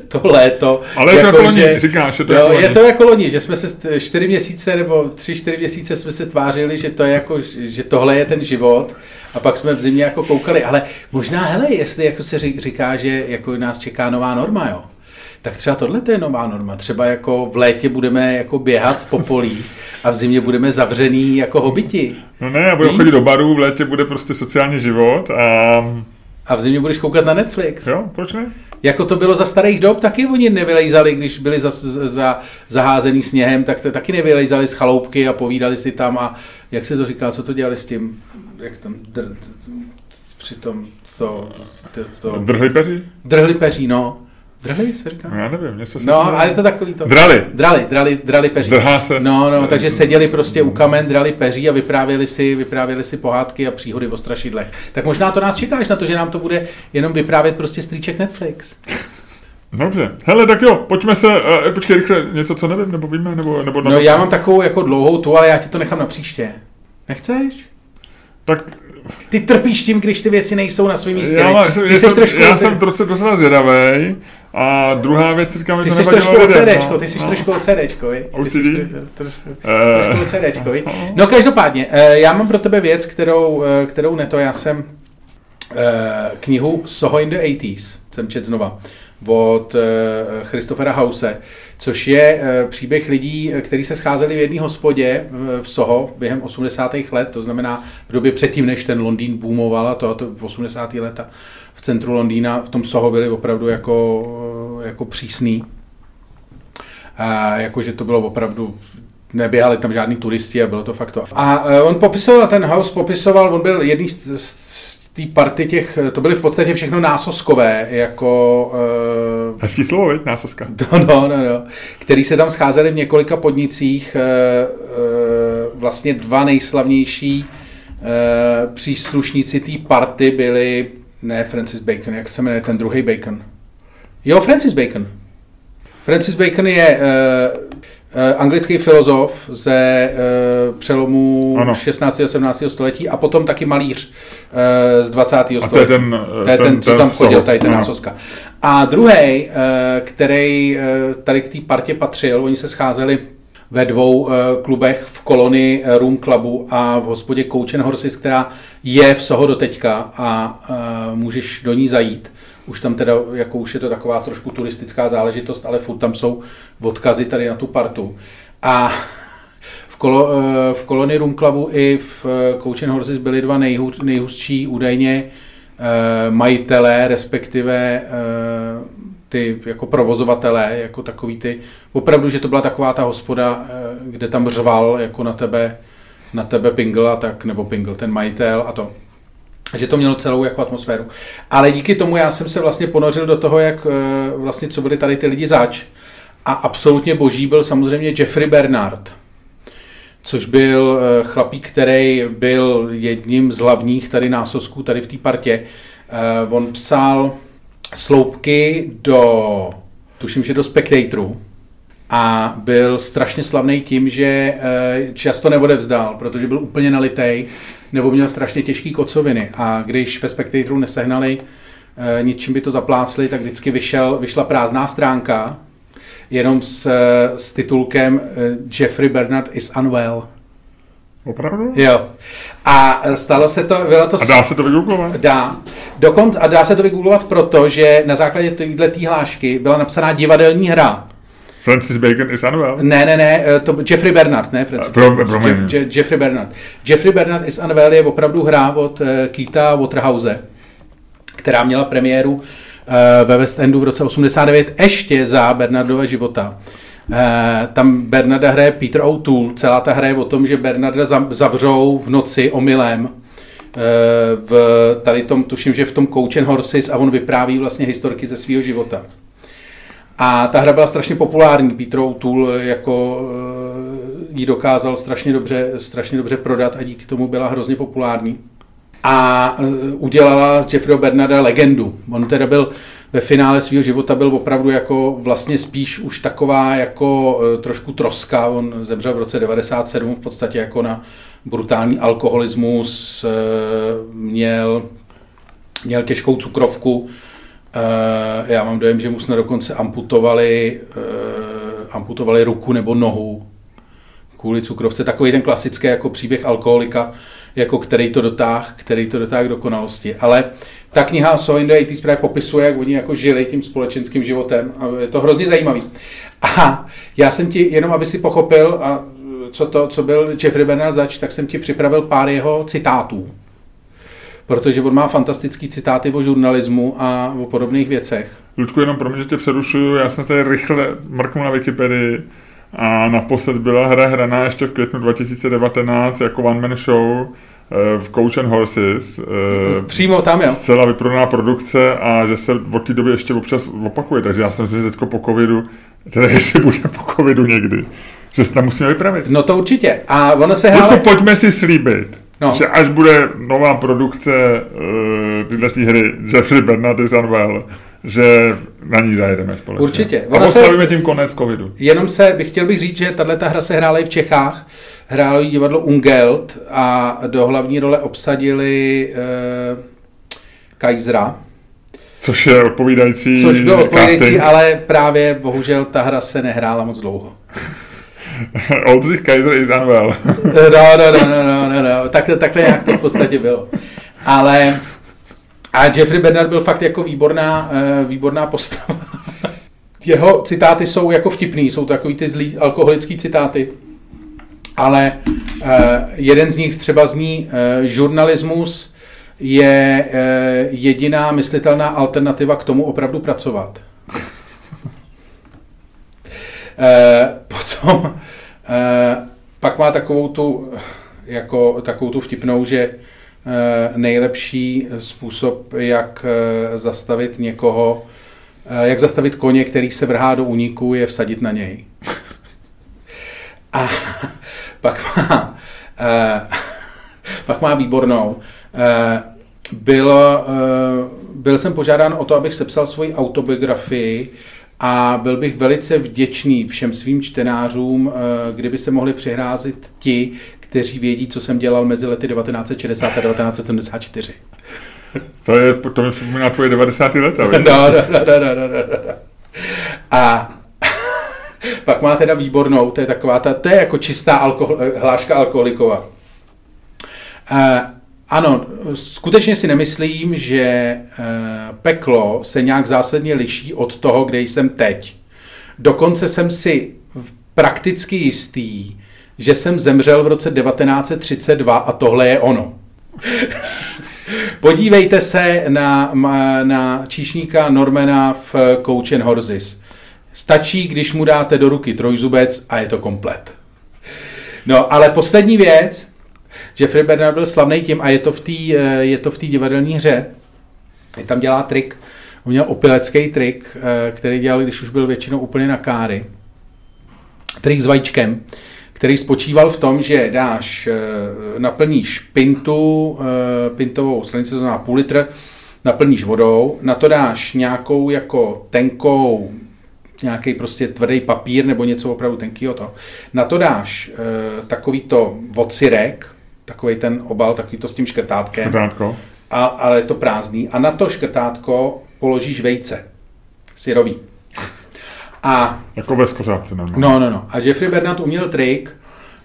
to léto. Ale je to jako loni, říkáš, je to jo, jako je to jako loni, že jsme se čtyři měsíce nebo tři, čtyři měsíce jsme se tvářili, že to je jako, že tohle je ten život a pak jsme v zimě jako koukali, ale možná, hele, jestli jako se ří- říká, že jako nás čeká nová norma, jo, tak třeba tohle je nová norma. Třeba jako v létě budeme jako běhat po polí a v zimě budeme zavřený jako hobiti. No ne, Víš? chodit do barů, v létě bude prostě sociální život a A v zimě budeš koukat na Netflix. jo, proč ne? Jako to bylo za starých dob, taky oni nevylejzali, když byli za, za, zaházený sněhem, tak to, taky nevylejzali z chaloupky a povídali si tam a jak se to říká, co to dělali s tím, jak tam dr, dr, přitom to, to, to Drhli peři? drhli peří, no. Drhli se říká? No, já nevím, něco se No, ale je to takový to. Drali. Drali, drali, drali peří. Drhá se. No, no, takže seděli prostě u kamen, drali peří a vyprávěli si, vyprávěli si pohádky a příhody o strašidlech. Tak možná to nás čekáš na to, že nám to bude jenom vyprávět prostě strýček Netflix. Dobře. Hele, tak jo, pojďme se, uh, počkej rychle, něco, co nevím, nebo víme, nebo... nebo No já mám takovou jako dlouhou tu, ale já ti to nechám na příště. Nechceš? Tak Ty trpíš tím, když ty věci nejsou na svém místě. já, jsem, ty já, jsem, trošku, já jsem trošku docela zvědavej. A druhá věc, říkám, ty to jsi nevadilo trošku o lidem, CDčko, ty jsi no. trošku o CDčko, viď? Ty jsi OCD? trošku- trošku- Eh, trošku o CDčko, viď? No každopádně, eh, já mám pro tebe věc, kterou, eh, kterou neto, já jsem knihu Soho in the 80s, jsem čet znova, od Christophera Hause, což je příběh lidí, kteří se scházeli v jedné hospodě v Soho během 80. let, to znamená v době předtím, než ten Londýn boomoval, a to, to v 80. leta v centru Londýna, v tom Soho byli opravdu jako, jako přísný. A jakože to bylo opravdu neběhali tam žádní turisti a bylo to fakt to. A eh, on popisoval, ten house popisoval, on byl jedný z, z, z té party těch, to byly v podstatě všechno násoskové, jako uh, Hezký slovo, viď, násoska. <laughs> No, no, no, no. Který se tam scházeli v několika podnicích. e, e, Vlastně dva nejslavnější e, příslušníci té party byli, ne Francis Bacon, jak se jmenuje ten druhý Bacon? Jo, Francis Bacon. Francis Bacon je e, e, anglický filozof ze e, přelomu Ano. 16. a 17. století a potom taky malíř e, z 20. století. A to je ten... To je ten, co tam chodil, tady ten Ano. nácoska. A druhý, který eh, tady k té partě patřil, oni se scházeli ve dvou eh, klubech v kolonii eh, Room Clubu a v hospodě Coach and Horses, která je v Soho do teďka a eh, můžeš do ní zajít. Už tam teda, jako už je to taková trošku turistická záležitost, ale furt tam jsou odkazy tady na tu partu. A v, kolo, eh, v kolonii Room Clubu i v eh, Coach Horses byli dva nejhůř, nejhustší údajně eh, majitelé, respektive ty jako provozovatelé, jako takový ty, opravdu, že to byla taková ta hospoda, kde tam řval jako na tebe, na tebe Pingl a tak, nebo Pingl, ten majitel a to. Že to mělo celou jako atmosféru. Ale díky tomu já jsem se vlastně ponořil do toho, jak eh, vlastně, co byli tady ty lidi zač. A absolutně boží byl samozřejmě Jeffrey Bernard, což byl eh, chlapík, který byl jedním z hlavních tady násosků tady v té partě. On psal sloupky do, tuším, že do Spectatoru a byl strašně slavný tím, že eh, často neodevzdal, protože byl úplně nalitej nebo měl strašně těžký kocoviny a když ve Spectatoru nesehnali eh, ničím by to zaplácli, tak vždycky vyšel, vyšla prázdná stránka jenom s, s titulkem eh, Jeffrey Bernard is unwell. Opravdu? Jo. A stalo se to, bylo to... A dá se to vygooglovat? Dá. Dokon, a dá se to vygooglovat proto, že na základě této hlášky byla napsaná divadelní hra. Francis Bacon is unwell? Ne, ne, ne, to Jeffrey Bernard, ne, Francis. Pro, pro Je, Je, Jeffrey Bernard. Jeffrey Bernard is unwell je opravdu hra od uh, Keita Waterhouse, která měla premiéru uh, ve West Endu v roce 89, ještě za Bernardova života. Eh, tam Bernarda hraje Peter O'Toole. Celá ta hra je o tom, že Bernarda zavřou v noci omylem eh, v tady tom, tuším, že v tom Coach and Horses a on vypráví vlastně historky ze svého života. A ta hra byla strašně populární. Peter O'Toole jako eh, ji dokázal strašně dobře, strašně dobře prodat a díky tomu byla hrozně populární. A udělala z Jeffreyho Bernarda legendu. On teda byl ve finále svého života byl opravdu jako vlastně spíš už taková jako trošku troska. On zemřel v roce 97 v podstatě jako na brutální alkoholismus, měl, měl těžkou cukrovku. E, já mám dojem, že mu jsme dokonce amputovali, amputovali ruku nebo nohu kvůli cukrovce. Takový ten klasický jako příběh alkoholika, jako který to dotáh, který to dotáh do konalosti. Ale ta kniha So in the 80 právě popisuje, jak oni jako žili tím společenským životem. A je to hrozně zajímavý. A já jsem ti, jenom aby si pochopil, a co, to, co byl Jeffrey Bernard zač, tak jsem ti připravil pár jeho citátů. Protože on má fantastický citáty o žurnalismu a o podobných věcech. Ludku, jenom pro mě, že tě přerušuju, já jsem tady rychle mrknul na Wikipedii a naposled byla hra hraná ještě v květnu 2019 jako one man show eh, v Coach and Horses. Eh, Přímo tam, jo. Zcela vyprodaná produkce a že se od té doby ještě občas opakuje, takže já jsem si teď po covidu, teda <laughs> jestli bude po covidu někdy, že se tam musíme vypravit. No to určitě. A ono se hrále... pojďme si slíbit, no. že až bude nová produkce uh, tyhle hry Jeffrey Bernard is Unwell, že na ní zajedeme společně. Určitě. Ona a oslavíme tím konec covidu. Jenom se, bych chtěl bych říct, že tahle hra se hrála i v Čechách. Hrálo jí divadlo Ungelt a do hlavní role obsadili uh, Kajzra. Což je odpovídající Což byl odpovídající, casting. ale právě bohužel ta hra se nehrála moc dlouho. <laughs> Oldřich Kaiser is unwell. no, no, no, no, no, no, no. Tak, takhle nějak to v podstatě bylo. Ale a Jeffrey Bernard byl fakt jako výborná, eh, výborná postava. <laughs> Jeho citáty jsou jako vtipný, jsou to takový ty zlý alkoholický citáty. Ale eh, jeden z nich třeba zní, eh, žurnalismus je jediná myslitelná alternativa k tomu opravdu pracovat. Potom pak má takovou tu, jako, takovou tu vtipnou, že Eh, nejlepší způsob, jak zastavit někoho, jak zastavit koně, který se vrhá do úniku, je vsadit na něj. A <laughs> pak má, pak má výbornou. Byl, byl jsem požádán o to, abych sepsal svoji autobiografii a byl bych velice vděčný všem svým čtenářům, kdyby se mohli přihrázit ti, kteří vědí, co jsem dělal mezi lety 1960 a 1974. <laughs> To, je, to mi připomíná tvoje 90. leta. No, no, no, no, no, no, no. A <laughs> pak má teda výbornou, to je taková, ta, to je jako čistá alkohol, hláška alkoholikova. Uh, ano, skutečně si nemyslím, že uh, peklo se nějak zásadně liší od toho, kde jsem teď. Dokonce jsem si prakticky jistý, že jsem zemřel v roce 1932 a tohle je ono. <laughs> Podívejte se na, na číšníka Normana v Coach and Horses. Stačí, když mu dáte do ruky trojzubec a je to komplet. No, ale poslední věc, Jeffrey Bernard byl slavný tím, a je to v té je to v divadelní hře, tam dělá trik, on měl opilecký trik, eh, který dělal, když už byl většinou úplně na káry. Trik s vajíčkem, který spočíval v tom, že dáš, eh, naplníš pintu, eh, pintovou sklenici, to znamená půl litr, naplníš vodou, na to dáš nějakou jako tenkou, nějaký prostě tvrdý papír nebo něco opravdu tenkýho to. Na to dáš takový to vocirek, takový ten obal, takový to s tím škrtátkem. Škrtátko. A, ale je to prázdný. A na to škrtátko položíš vejce. Syrový. A, jako ve skořápce normálně. No, no, no. A Jeffrey Bernard uměl trik,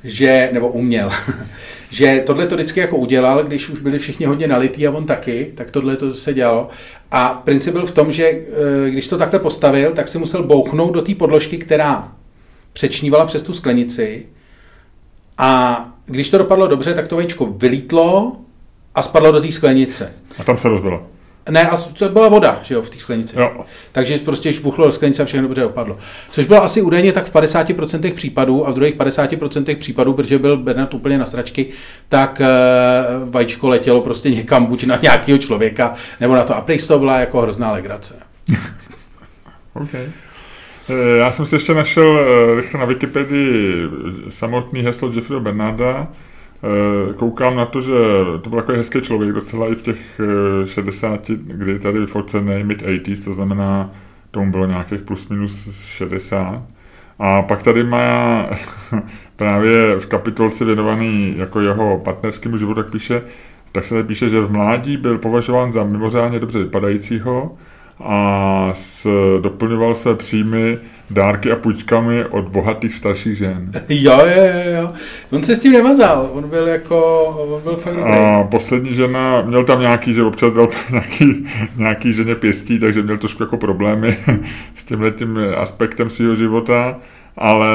že, nebo uměl, <laughs> že tohle to vždycky jako udělal, když už byli všichni hodně nalitý a on taky, tak tohle to se dělalo. A princip byl v tom, že eh, když to takhle postavil, tak si musel bouchnout do té podložky, která přečnívala přes tu sklenici a když to dopadlo dobře, tak to vajíčko vylítlo a spadlo do té sklenice. A tam se rozbilo. Ne, a to byla voda, že jo, v té sklenici. Jo. Takže prostě buchlo do sklenice a všechno dobře opadlo. Což bylo asi údajně tak v 50% případů a v druhých 50% případů, protože byl Bernard úplně na sračky, tak uh, vajíčko letělo prostě někam, buď na nějakého člověka, nebo na to. A prý to byla jako hrozná legrace. <laughs> okay. Eh, já jsem si ještě našel eh, rychle na Wikipedii samotný heslo Jeffreyho Bernarda. Eh, koukám na to, že to byl takový hezký člověk, docela i v těch 60, kdy tady vyfocený mid 80s, to znamená, tomu bylo nějakých plus minus 60. A pak tady má <laughs> právě v kapitolce věnovaný jako jeho partnerskému životu, tak píše, tak se tady píše, že v mládí byl považován za mimořádně dobře vypadajícího, a s, doplňoval své příjmy dárky a půjčkami od bohatých starších žen. <laughs> Jo, jo, jo. On se s tím nemazal. On byl jako, on byl fakt dobrý. A poslední žena, měl tam nějaký, že občas dal <laughs> nějaký, nějaký ženě pěstí, takže měl trošku jako problémy <laughs> s tímhle tím aspektem svého života. Ale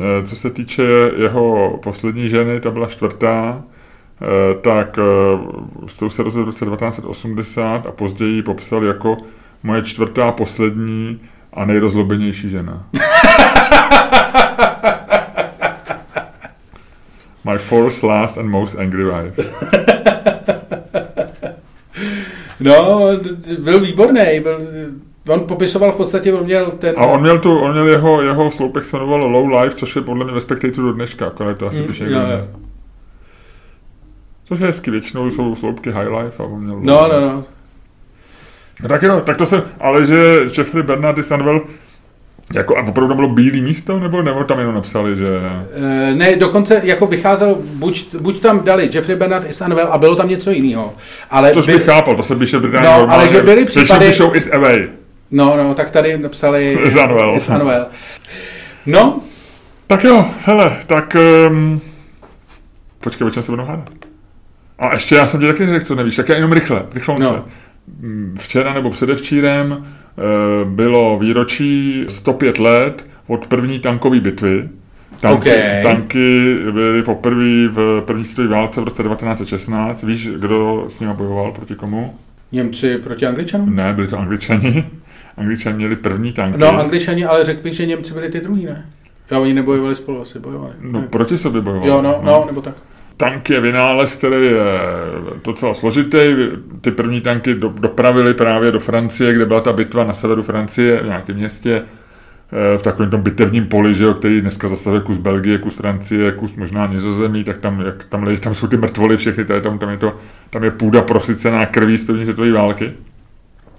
eh, co se týče jeho poslední ženy, ta byla čtvrtá, eh, tak eh, s tou se rozhodl v roce 1980 a později ji popsal jako moje čtvrtá, poslední a nejrozlobenější žena. <laughs> My fourth, last and most angry wife. <laughs> No, byl výborný, byl, on popisoval v podstatě, on měl ten... A on měl, tu, on měl jeho, jeho sloupek se jmenoval Low Life, což je podle mě ve Spectatoru do dneška, akorát to asi mm, píše někdo. Což je hezky, většinou jsou sloupky High Life a on měl... No, no, no. No tak jo, tak to jsem, ale že Jeffrey Bernardy stanoval jako, a opravdu bylo bílé místo, nebo, nebo tam jenom napsali, že... E, ne, dokonce jako vycházel, buď, buď tam dali Jeffrey Bernard i Sanvel a bylo tam něco jiného. Ale to by, bych chápal, to se píše Británie no, normálně. ale že byly případy... píšou is away. No, no, tak tady napsali <laughs> Sanuel. No. Tak jo, hele, tak... Um, počkej, o čem se budou hádat? A ještě já jsem ti taky řekl, co nevíš, tak já jenom rychle, rychle no. Včera nebo předevčírem eh, bylo výročí 105 let od první tankové bitvy. Tanky, okay. tanky byly poprvé v první světové válce v roce 1916. Víš, kdo s nimi bojoval, proti komu? Němci proti Angličanům? Ne, byli to Angličani. Angličani měli první tanky. No, Angličani, ale řekl bych, že Němci byli ty druhý, ne? Jo, oni nebojovali spolu, asi bojovali. No, ne. proti sobě bojovali. Jo, no, no, no nebo tak. Tank je vynález, který je docela složitý. Ty první tanky do, dopravili právě do Francie, kde byla ta bitva na severu Francie, v nějakém městě, eh, v takovém tom bitevním poli, že jo, který dneska zastavuje kus Belgie, kus Francie, kus možná Nizozemí, tak tam, jak tam, leží, tam jsou ty mrtvoly všechny, tady tam, tam, je to, tam je půda prosycená krví z první světové války.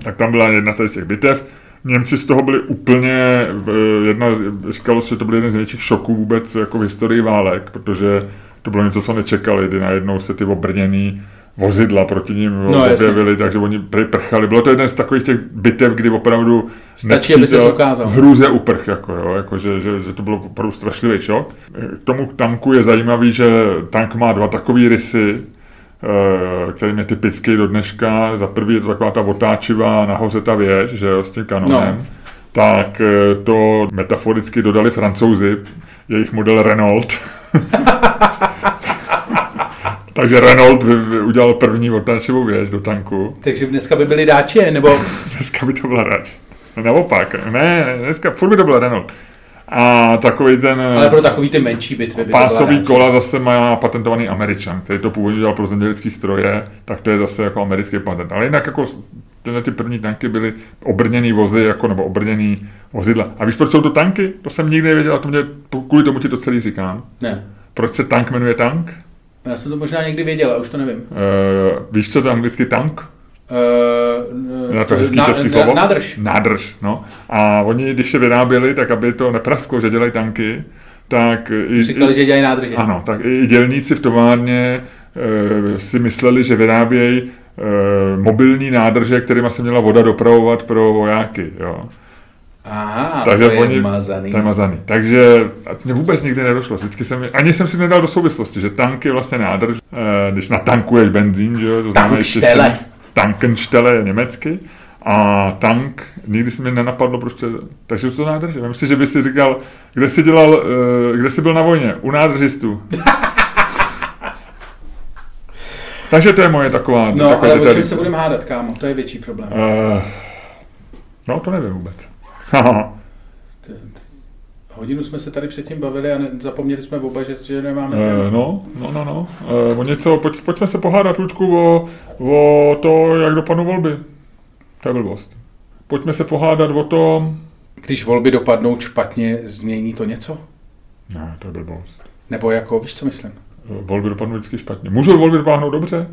Tak tam byla jedna z těch bitev. Němci z toho byli úplně, eh, jedna, říkalo se, že to byl jeden z největších šoků vůbec jako v historii válek, protože to bylo něco, co nečekali, kdy najednou se ty obrněný vozidla proti ním no, objevili, takže oni prchali. Bylo to jeden z takových těch bitev, kdy opravdu Stačí, aby se ukázal. hrůze uprch, jako, jo, jako že, že, že, to bylo opravdu strašlivý šok. K tomu tanku je zajímavý, že tank má dva takové rysy, eh, který je typický do dneška. Za prvý je to taková ta otáčivá nahoře ta věž, že jo, s tím kanonem. No. Tak eh, to metaforicky dodali francouzi, jejich model Renault. <laughs> Takže Renault udělal první otáčivou věž do tanku. Takže dneska by byli dáči, nebo... <laughs> dneska by to byla dáč. Naopak, ne, dneska furt by to byla Renault. A takový ten... Ale pro takový ty menší bitvy by Pásový kola zase má patentovaný Američan, který to původně dělal pro zemědělský stroje, tak to je zase jako americký patent. Ale jinak jako tyhle ty první tanky byly obrněný vozy, jako, nebo obrněný vozidla. A víš, proč jsou to tanky? To jsem nikdy nevěděl, a to mě, kvůli tomu ti to celý říkám. Ne. Proč se tank jmenuje tank? Já jsem to možná někdy věděl, ale už to nevím. Uh, víš, co to je anglicky tank? Uh, Na to hezký ná, český slovo? Nádrž. Nádrž, no. A oni, když se vyráběli, tak aby to neprasklo, že dělají tanky, tak... Říkali, i, že dělají nádrže. Ano, tak i dělníci v továrně e, si mysleli, že vyrábějí e, mobilní nádrže, kterými se měla voda dopravovat pro vojáky, jo. Aha, Takže to je oni, mazaný. To je mazaný. Takže mě vůbec nikdy nedošlo. Vždycky jsem, ani jsem si nedal do souvislosti, že tank je vlastně nádrž, e, když natankuješ benzín, že jo, to znamená, Tankštele. Tankenstelle je německy. A tank, nikdy se mi nenapadlo, proč to, takže to nádrže. Myslím, že by si říkal, kde jsi dělal, uh, kde jsi byl na vojně? U nádržistů. <laughs> takže to je moje taková... No, taková ale o čem se budeme hádat, kámo? To je větší problém. Uh, no, to nevím vůbec. <laughs> Hodinu jsme se tady předtím bavili a ne, zapomněli jsme oba, že, že nemáme uh, No, no, no, no. Uh, o něco, pojď, pojďme se pohádat, Lučku, o, o to, jak dopadnou volby. To je blbost. Pojďme se pohádat o tom... Když volby dopadnou špatně, změní to něco? Ne, to je blbost. Nebo jako, víš, co myslím? Volby dopadnou vždycky špatně. Můžou volby dopadnout dobře?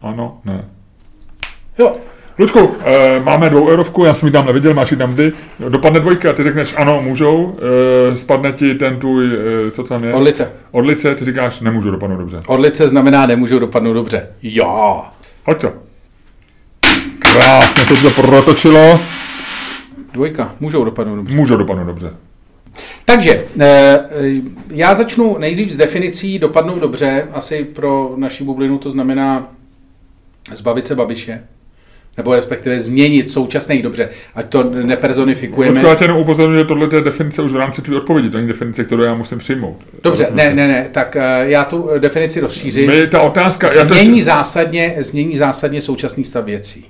Ano, ne. Jo, Ludku, e, máme dvou eurovku, já jsem ji tam neviděl, máš ji tam kdy. Dopadne dvojka, ty řekneš ano, můžou, e, spadne ti ten tvůj, e, co tam je? Odlice. Odlice, ty říkáš nemůžu dopadnout dobře. Odlice znamená nemůžou dopadnout dobře. Jo. Hoď to. Krásně se to protočilo. Dvojka, můžou dopadnout dobře. Můžou dopadnout dobře. Takže, já začnu nejdřív s definicí dopadnout dobře. Asi pro naši bublinu to znamená zbavit se Babiše nebo respektive změnit současný dobře, ať to nepersonifikujeme. Počkej, já tě jenom upozorňuji, že tohle je definice už v rámci tvé odpovědi, to není definice, kterou já musím přijmout. Dobře, ne, ne, ne, tak uh, já tu definici rozšířím. My, ta otázka... Změní, já to... zásadně, změní zásadně současný stav věcí.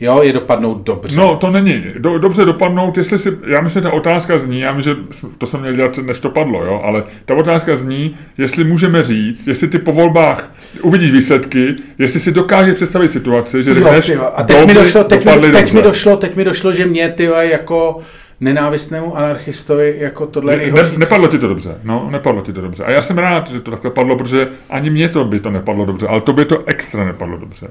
Jo, je dopadnout dobře. No, to není. Do, dobře dopadnout, jestli si, já myslím, že ta otázka zní, já myslím, že to jsem měl dělat, než to padlo, jo, ale ta otázka zní, jestli můžeme říct, jestli ty po volbách uvidíš výsledky, jestli si dokáže představit situaci, že řekneš, jo, a teď mi došlo, teď, mi, teď mi došlo, teď mi došlo, že mě ty jako nenávistnému anarchistovi jako tohle ne, ne, Nepadlo ti to dobře, no, nepadlo ti to dobře. A já jsem rád, že to takhle padlo, protože ani mě to by to nepadlo dobře, ale to by to extra nepadlo dobře.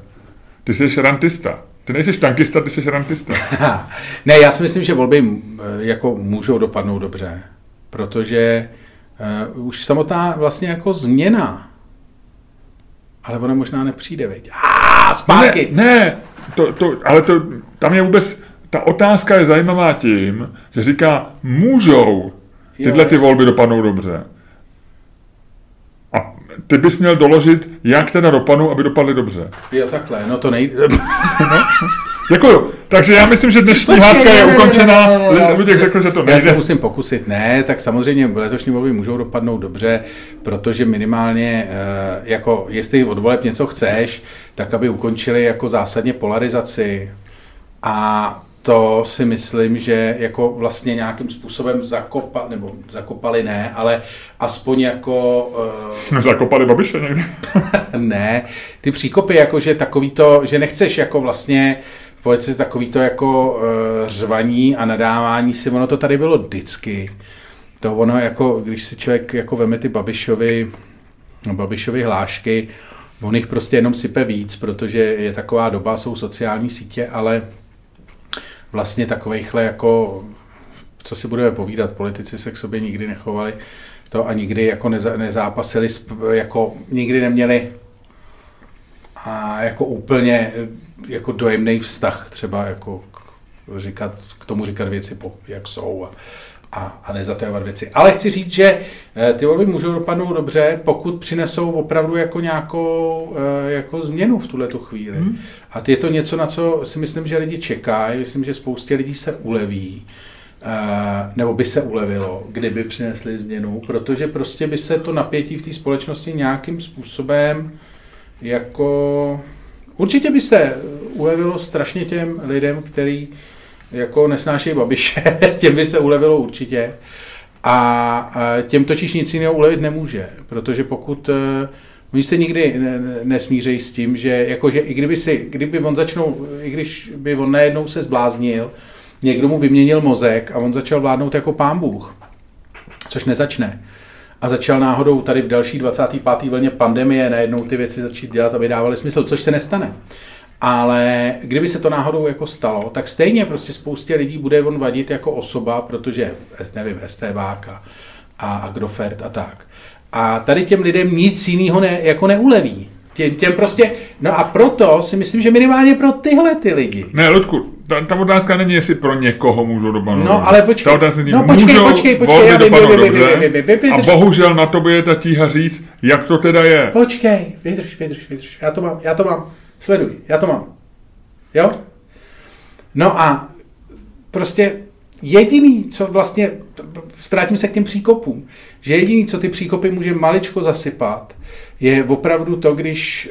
Ty jsi rantista. Ty nejsi tankista, ty jsi rantista. <laughs> ne, já si myslím, že volby eh, jako můžou dopadnout dobře, protože uh, už samotná vlastně jako změna, ale ona možná nepřijde, veď. Ah, zpátky! Ne, ne to, to, ale to, tam je vůbec, ta otázka je zajímavá tím, že říká, můžou tyhle ty volby dopadnout dobře ty bys měl doložit, jak teda dopadnou, aby dopadly dobře. Jo, takhle, no to nejde. <laughs> Děkuju. Takže já myslím, že dnešní Počkej, hádka je ukončená. Luděk řekl, že to nejde. Já se musím pokusit. Ne, tak samozřejmě letošní volby můžou dopadnout dobře, protože minimálně, eh, jako jestli od voleb něco chceš, tak aby ukončili jako zásadně polarizaci a to si myslím, že jako vlastně nějakým způsobem zakopa, nebo zakopali ne, ale aspoň jako... Uh, zakopali Babiše někdy? <laughs> ne, ty příkopy, jako že takový to, že nechceš jako vlastně v politice takový to jako uh, řvaní a nadávání si, ono to tady bylo vždycky. To ono jako, když si člověk jako veme ty Babišovi, Babišovi hlášky, on jich prostě jenom sype víc, protože je taková doba, jsou sociální sítě, ale vlastně takovejchle jako, co si budeme povídat, politici se k sobě nikdy nechovali to a nikdy jako neza, nezápasili, jako nikdy neměli a jako úplně jako dojemný vztah třeba jako říkat, k tomu říkat věci, po, jak jsou a, a, a nezatajovat věci. Ale chci říct, že eh, ty volby můžou dopadnout dobře, pokud přinesou opravdu jako nějakou eh, jako změnu v tuhle tu chvíli. Hmm. A je to něco, na co si myslím, že lidi čekají. Myslím, že spoustě lidí se uleví eh, nebo by se ulevilo, kdyby přinesli změnu, protože prostě by se to napětí v té společnosti nějakým způsobem jako určitě by se ulevilo strašně těm lidem, který jako nesnášejí babiše, <laughs> těm by se ulevilo určitě. A těm totiž nic jiného ulevit nemůže, protože pokud uh, Oni se nikdy nesmířejí s tím, že, jako, že i kdyby, si, kdyby on začnou, i když by on najednou se zbláznil, někdo mu vyměnil mozek a on začal vládnout jako pán Bůh, což nezačne. A začal náhodou tady v další 25. vlně pandemie najednou ty věci začít dělat, aby dávaly smysl, což se nestane. Ale kdyby se to náhodou jako stalo, tak stejně prostě spoustě lidí bude on vadit jako osoba, protože, nevím, STBák a, a Agrofert a tak. A tady těm lidem nic jiného ne, jako neuleví. Těm, těm prostě, no a proto si myslím, že minimálně pro tyhle ty lidi. Ne, Ludku, ta, ta otázka není, jestli pro někoho můžou dopadnout. No, ale počkej. Ta otázka není, no, počkej, můžou počkej, počkej, já vím, vím, vím, vím, vím, A bohužel na tobě je ta tíha říct, jak to teda je. Počkej, vydrž, vydrž, vydrž. Já to mám, já to mám. Sleduj, já to mám. Jo? No a prostě jediný, co vlastně, vrátím se k těm příkopům, že jediný, co ty příkopy může maličko zasypat, je opravdu to, když,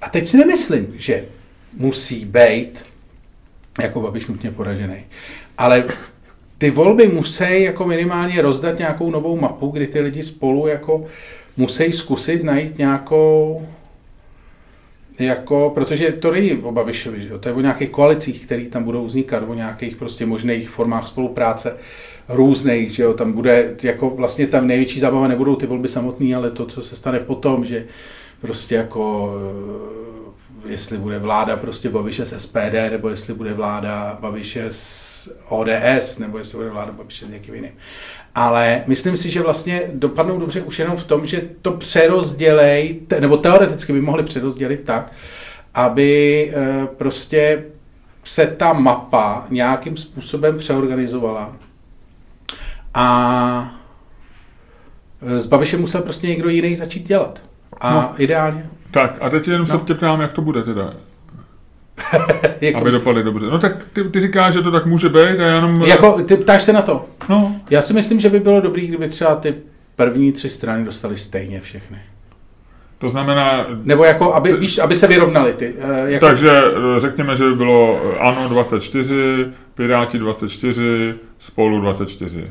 a teď si nemyslím, že musí být jako Babiš nutně poražený, ale ty volby musí jako minimálně rozdat nějakou novou mapu, kdy ty lidi spolu jako musí zkusit najít nějakou jako, protože to není o Babišovi, že jo? to je o nějakých koalicích, které tam budou vznikat, o nějakých prostě možných formách spolupráce různých, že jo? tam bude, jako vlastně tam největší zábava nebudou ty volby samotné, ale to, co se stane potom, že prostě jako jestli bude vláda prostě Babiše s SPD, nebo jestli bude vláda Babiše s ODS, nebo jestli bude vláda Babiše s někým jiným. Ale myslím si, že vlastně dopadnou dobře už jenom v tom, že to přerozdělej, nebo teoreticky by mohli přerozdělit tak, aby eh, prostě se ta mapa nějakým způsobem přeorganizovala. A s Babišem musel prostě někdo jiný začít dělat. A no. ideálně. Tak a teď jenom no. se tě ptám, jak to bude teda. <laughs> jako aby dopadly dobře. No tak ty, ty říkáš, že to tak může být a já jenom... Jako, ty ptáš se na to? No. Já si myslím, že by bylo dobré, kdyby třeba ty první tři strany dostaly stejně všechny. To znamená... Nebo jako, aby, ty, víš, aby se vyrovnali ty. Uh, jako... Takže eh, řekněme, že by bylo eh, ANO 24, Piráti 24, Spolu 24.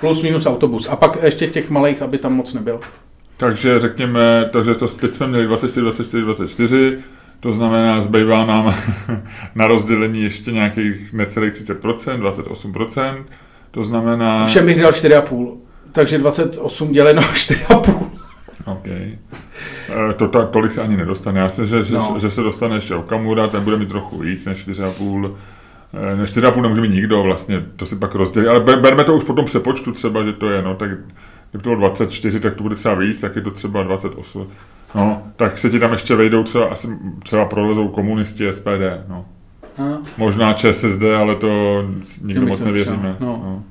Plus minus autobus. A pak ještě těch malých, aby tam moc nebylo. Takže řekněme, takže to teď jsme měli 24, 24, 24, to znamená, zbývá nám <laughs> na rozdělení ještě nějakých necelých 30%, 28%. To znamená... Všem bych dal 4,5. Takže 28 děleno <laughs> 4,5. OK. E, to, to, tolik se ani nedostane. Já se, že, no. že, že se dostane ještě Okamura, ten bude mít trochu víc než 4,5. E, než 4,5 nemůže mít nikdo vlastně, to si pak rozdělí. Ale berme to už po tom přepočtu třeba, že to je, no, tak kdyby to bylo 24, tak to bude třeba víc, tak je to třeba 28. No, tak se ti tam ještě vejdou třeba, asi třeba prolezou komunisti SPD, no. A? Možná ČSSD, ale to nikdo moc nevěříme. No. No.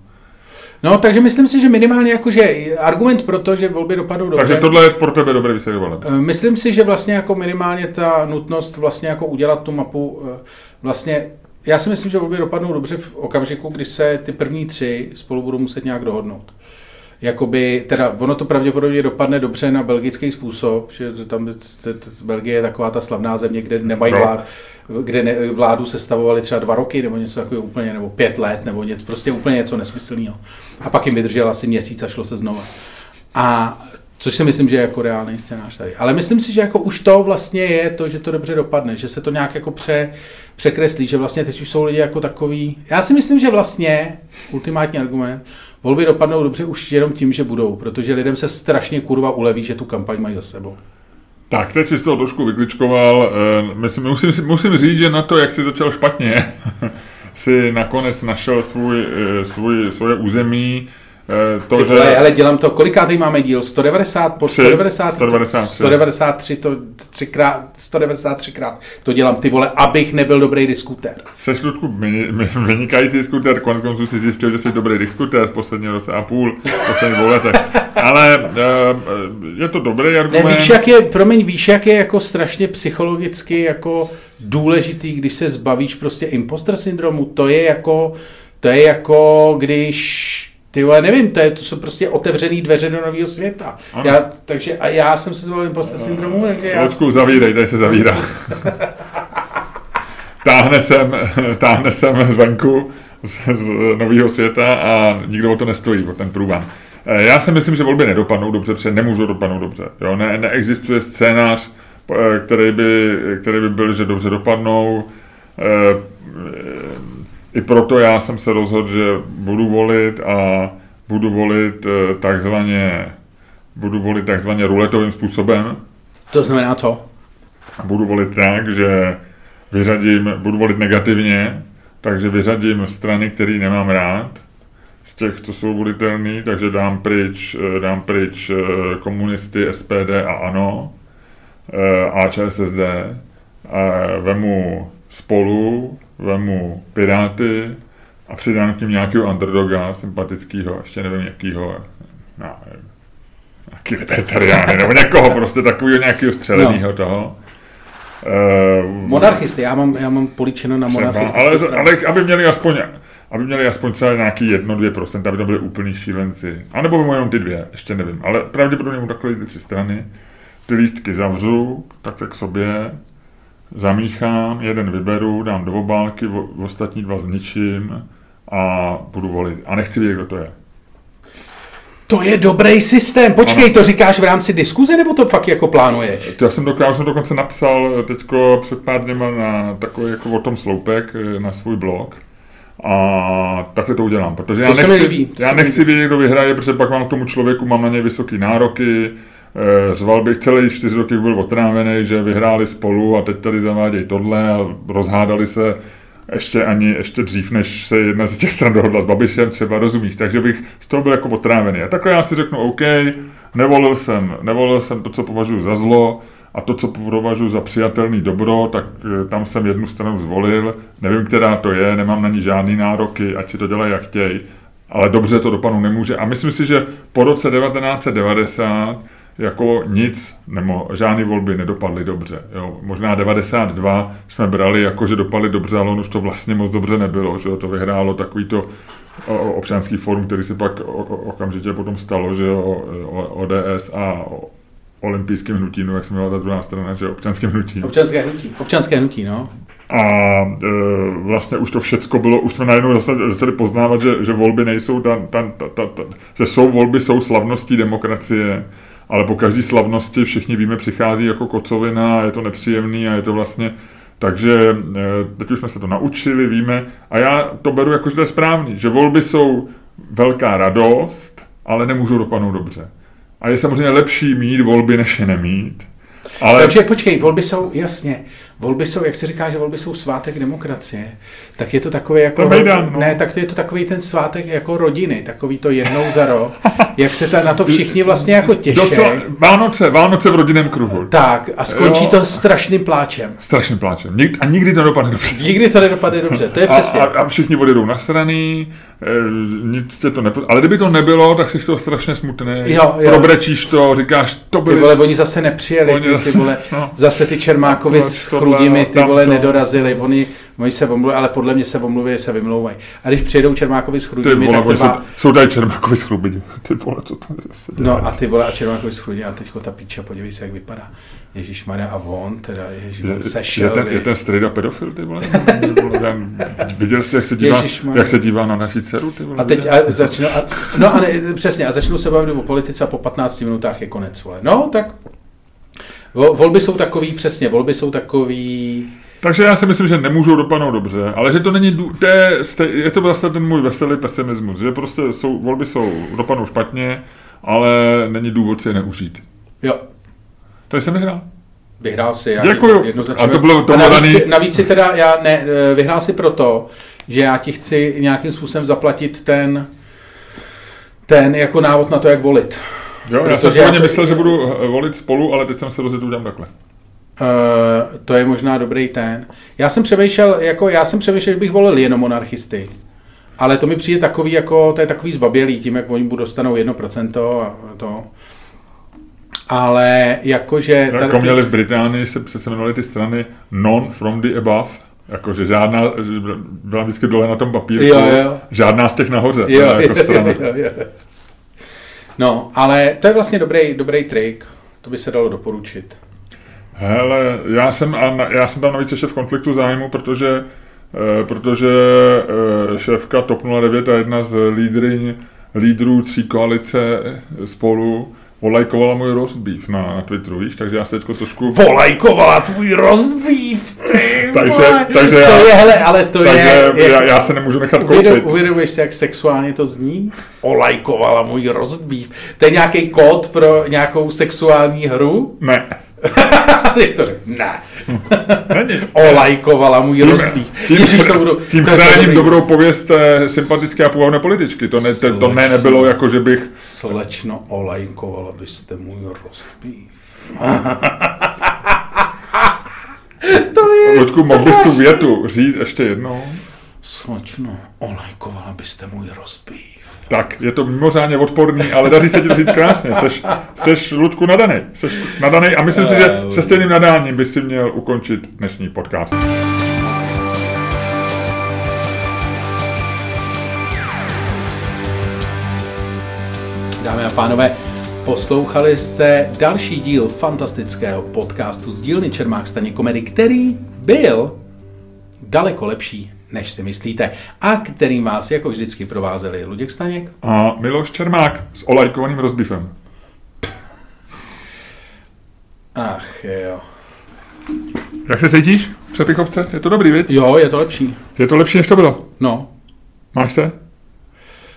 No, takže myslím si, že minimálně jakože argument pro to, že volby dopadnou dobře. Takže tohle je pro tebe dobré výsledek eh, Myslím si, že vlastně jako minimálně ta nutnost vlastně jako udělat tu mapu eh, vlastně já si myslím, že volby dopadnou dobře v okamžiku, kdy se ty první tři spolu budou muset nějak dohodnout jakoby, teda ono to pravděpodobně dopadne dobře na belgický způsob, že tam Belgie je taková ta slavná země, kde nemají no. vlád, kde ne, vládu sestavovali třeba dva roky nebo něco takového úplně, nebo pět let, nebo něco, prostě úplně něco nesmyslného. A pak jim vydržel asi měsíc a šlo se znova. A Což si myslím, že je jako reálný scénář tady. Ale myslím si, že jako už to vlastně je to, že to dobře dopadne, že se to nějak jako pře, překreslí, že vlastně teď už jsou lidi jako takový. Já si myslím, že vlastně, ultimátní argument, volby dopadnou dobře už jenom tím, že budou, protože lidem se strašně kurva uleví, že tu kampaň mají za sebou. Tak, teď si z toho trošku vykličkoval. Eh, myslím, musím, musím říct, že na to, jak jsi začal špatně, <laughs> si nakonec našel svůj, eh, svůj, svoje území, to, Ty že... ale dělám to, koliká teď máme díl? 190 po 190, 193. 193, to třikrát, 193 krát. To dělám, ty vole, abych nebyl dobrý diskutér. Seš, Ludku, vynikající diskutér, konec konců si zjistil, že jsi dobrý diskutér v poslední roce a půl, v poslední dvou letech. Ale uh, je to dobrý argument. Ne, víš, jak je, promiň, víš, jak je jako strašně psychologicky jako důležitý, když se zbavíš prostě imposter syndromu, to je jako, to je jako, když Ty vole, nevím, to, je, to jsou prostě otevřený dveře do nového světa. Já, takže a já jsem se zvolil imposter syndromu, takže já... Lucku, zavírej, tady se zavírá. táhne sem, táhne sem zvenku z, z nového světa a nikdo o to nestojí, o ten průvan. Eh, já si myslím, že volby nedopadnou dobře, protože nemůžou dopadnout dobře. Jo? Ne, neexistuje scénář, eh, který by, který by byl, že dobře dopadnou. Eh, I proto já jsem se rozhodl, že budu volit a budu volit takzvaně budu volit takzvaně ruletovým způsobem. To znamená co? Budu volit tak, že vyřadím, budu volit negativně, takže vyřadím strany, které nemám rád, z těch, co jsou volitelný, takže dám pryč, eh, dám pryč eh, komunisty, SPD a ANO, eh, a ČSSD, a vemu spolu, vemu Piráty a přidám k tím nějakého underdoga sympatického, ještě nevím jakýho, no, nějaký libertariány, nebo někoho prostě takového nějakého střeleného no. toho. Uh, monarchisty, já mám, já mám políčeno na monarchisty. Ale, ale aby měli aspoň aby měli aspoň třeba nějaký 1-2%, aby to byly úplný šílenci. A nebo jenom ty dvě, ještě nevím. Ale pravděpodobně mu takhle ty tři strany. Ty lístky zavřu, takhle k sobě, zamíchám, jeden vyberu, dám do obálky, ostatní dva zničím a budu volit. A nechci vědět, kdo to je. To je dobrý systém. Počkej, ano. to říkáš v rámci diskuze, nebo to fakt jako plánuješ? Já jsem, dokonce, já jsem dokonce napsal teďko před pár dněma na takový jako o tom sloupek eh, na svůj blog. A takhle to udělám, protože já to nechci, já nechci vědět, kdo vyhraje, protože pak mám k tomu člověku, mám na něj vysoké nároky, eh, řval bych celý čtyři roky byl otrávený, že vyhráli spolu a teď tady zavádějí tohle a rozhádali se ještě ani ještě dřív, než se jedna z těch stran dohodla s Babišem, třeba rozumíš, takže bych z toho byl jako otrávený. A takhle já si řeknu, OK, nevolil jsem, nevolil jsem to, co považuji za zlo, a to, co považuji za přijatelný dobro, tak eh, tam jsem jednu stranu zvolil, nevím, která to je, nemám na ní žádný nároky, ať si to dělají, jak chtějí, ale dobře to dopadnout nemůže. A myslím si, že po roce 1990 jako nic, nebo žádné volby nedopadly dobře. Jo. Možná 92 jsme brali jako, že dopadly dobře, ale on už to vlastně moc dobře nebylo. Že to vyhrálo takový to občanský forum, který se pak okamžitě potom stalo, že ODS a olympijským hnutí, no jak se jmenovala ta druhá strana, že občanským hnutí. Občanské hnutí, občanské hnutí, no. A e, vlastně už to všecko bylo, už jsme najednou začali poznávat, že, že volby nejsou, ta, ta, ta, ta, ta, že jsou volby, jsou slavností demokracie, ale po každé slavnosti všichni víme, přichází jako kocovina je to nepříjemný a je to vlastně takže e, teď už jsme se to naučili, víme, a já to beru jako, že to je správný, že volby jsou velká radost, ale nemůžou dopadnout dobře. A je samozřejmě lepší mít volby, než je nemít. Ale... Takže počkej, volby jsou, jasně, volby jsou, jak se říká, že volby jsou svátek demokracie, tak je to takový jako... To mejdan, no. Ne, tak to je to takový ten svátek jako rodiny, takový to jednou za rok, <laughs> jak se ta, na to všichni vlastně jako těší. Vánoce, Vánoce v rodinném kruhu. Tak, a skončí jo. to strašným pláčem. Strašným pláčem. Nik, a nikdy to dopadne dobře. Nikdy to nedopadne dobře, to je přesně. A, a, a všichni odjedou na strany, e, nic tě to nepo... Ale kdyby to nebylo, tak jsi z toho strašně smutný. Jo, jo. Probrečíš to, říkáš, to byly... Ty vole, oni zase nepřijeli, oni ty, ty vole, no. zase ty Čermákovi chrudimi, ty vole, to. nedorazili. Oni, oni se omluví, ale podle mě se omluví, se vymlouvají. A když přijedou Čermákovi s chrudimi, tak trvá... Jsou, jsou tady Čermákovi s chrudimi. Ty vole, co to je? No a ty vole, a Čermákovi s chrudimi, a teďko ta píča, podívej se, jak vypadá. Ježíš Maria a on, teda Ježíš, on sešel. Je ten, je ten strejda pedofil, ty vole? <laughs> Viděl jsi, jak se dívá, jak se dívá na naší dceru, ty vole? A teď a začnu, a, no a ne, přesně, a začnu se bavit o politice a po 15 minutách je konec, vole. No, tak volby jsou takový, přesně, volby jsou takový... Takže já si myslím, že nemůžou dopadnout dobře, ale že to není, to je, je to vlastně ten můj veselý pesimismus, že prostě jsou, volby jsou, dopadnou špatně, ale není důvod si je neužít. Jo, Tady jsem vyhrál. Vyhrál si. Já Děkuju. A to bylo to a navíc, daný... navíc si teda, já ne, vyhrál si proto, že já ti chci nějakým způsobem zaplatit ten, ten jako návod na to, jak volit. Jo, Protože já jsem původně to... myslel, že budu eh, volit spolu, ale teď jsem se rozhodl, udělám takhle. Uh, to je možná dobrý ten. Já jsem přemýšlel, jako já jsem přemýšlel, že bych volil jenom monarchisty. Ale to mi přijde takový, jako, to je takový zbabělý, tím, jak oni budou dostanou 1% a to. Ale jakože... Jako měli v Británii, se, se jmenovaly ty strany non from the above. Jakože žádná, byla vždycky dole na tom papíru, Jo, jo. žádná z těch nahoře. to Jo, je jako jo, strana. jo, jo. No, ale to je vlastně dobrý, dobrý trik. To by se dalo doporučit. Hele, já jsem, já jsem tam navíc ještě v konfliktu zájmu, protože, eh, protože eh, šéfka TOP 09 a jedna z lídryň, lídrů tří koalice eh, spolu olajkovala můj roast beef na, na Twitteru, víš, takže já se teďko trošku... Volajkovala tvůj roast beef, Takže- takže to já- je, hele, ale to Takže je... já, já se nemůžu nechat Uvědom, koupit. uvědomuješ si, jak sexuálně to zní? Olajkovala můj beef. To je nějaký kód pro nějakou sexuální hru? Ne, <laughs> Jak to řekl? Ne. Olajkovala můj tím, Ježiš, to budu... tím to je chráním dobrý. dobrou pověst té sympatické a půvabné političky. To ne, to, to ne nebylo jako, že bych... Slečno, olajkovala byste můj beef. <laughs> to je... Ludku, mohl bys tu větu říct ještě jednou? Slečno, olajkovala byste můj beef. Tak, je to mimořádně odporný, ale daří se ti to říct krásně. Seš, seš Ludku nadanej. Seš nadanej a myslím si, že se stejným nadáním by si měl ukončit dnešní podcast. Dámy a pánové, poslouchali jste další díl fantastického podcastu z dílny Čermák Staně komedy, který byl daleko lepší, než si myslíte, a kterým vás jako vždycky provázeli Luděk Staněk A Miloš Čermák s olajkovaným rozbifem. Ach jo. Jak se cítíš, přepichovce? Je to dobrý, viď? Jo, je to lepší. Je to lepší, než to bylo. No, Máš se?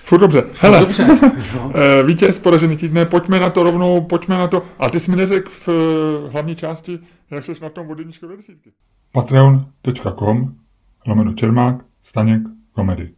Furt dobře. Hele, dobře. <laughs> No. eh, vítěz poražený týdne, pojďme na to rovnou, pojďme na to. A ty jsi mi neřekl v eh, hlavní části, jak jsi na tom od jedničky do desítky. Patreon.com lomeno Čermák, Staněk, komedy.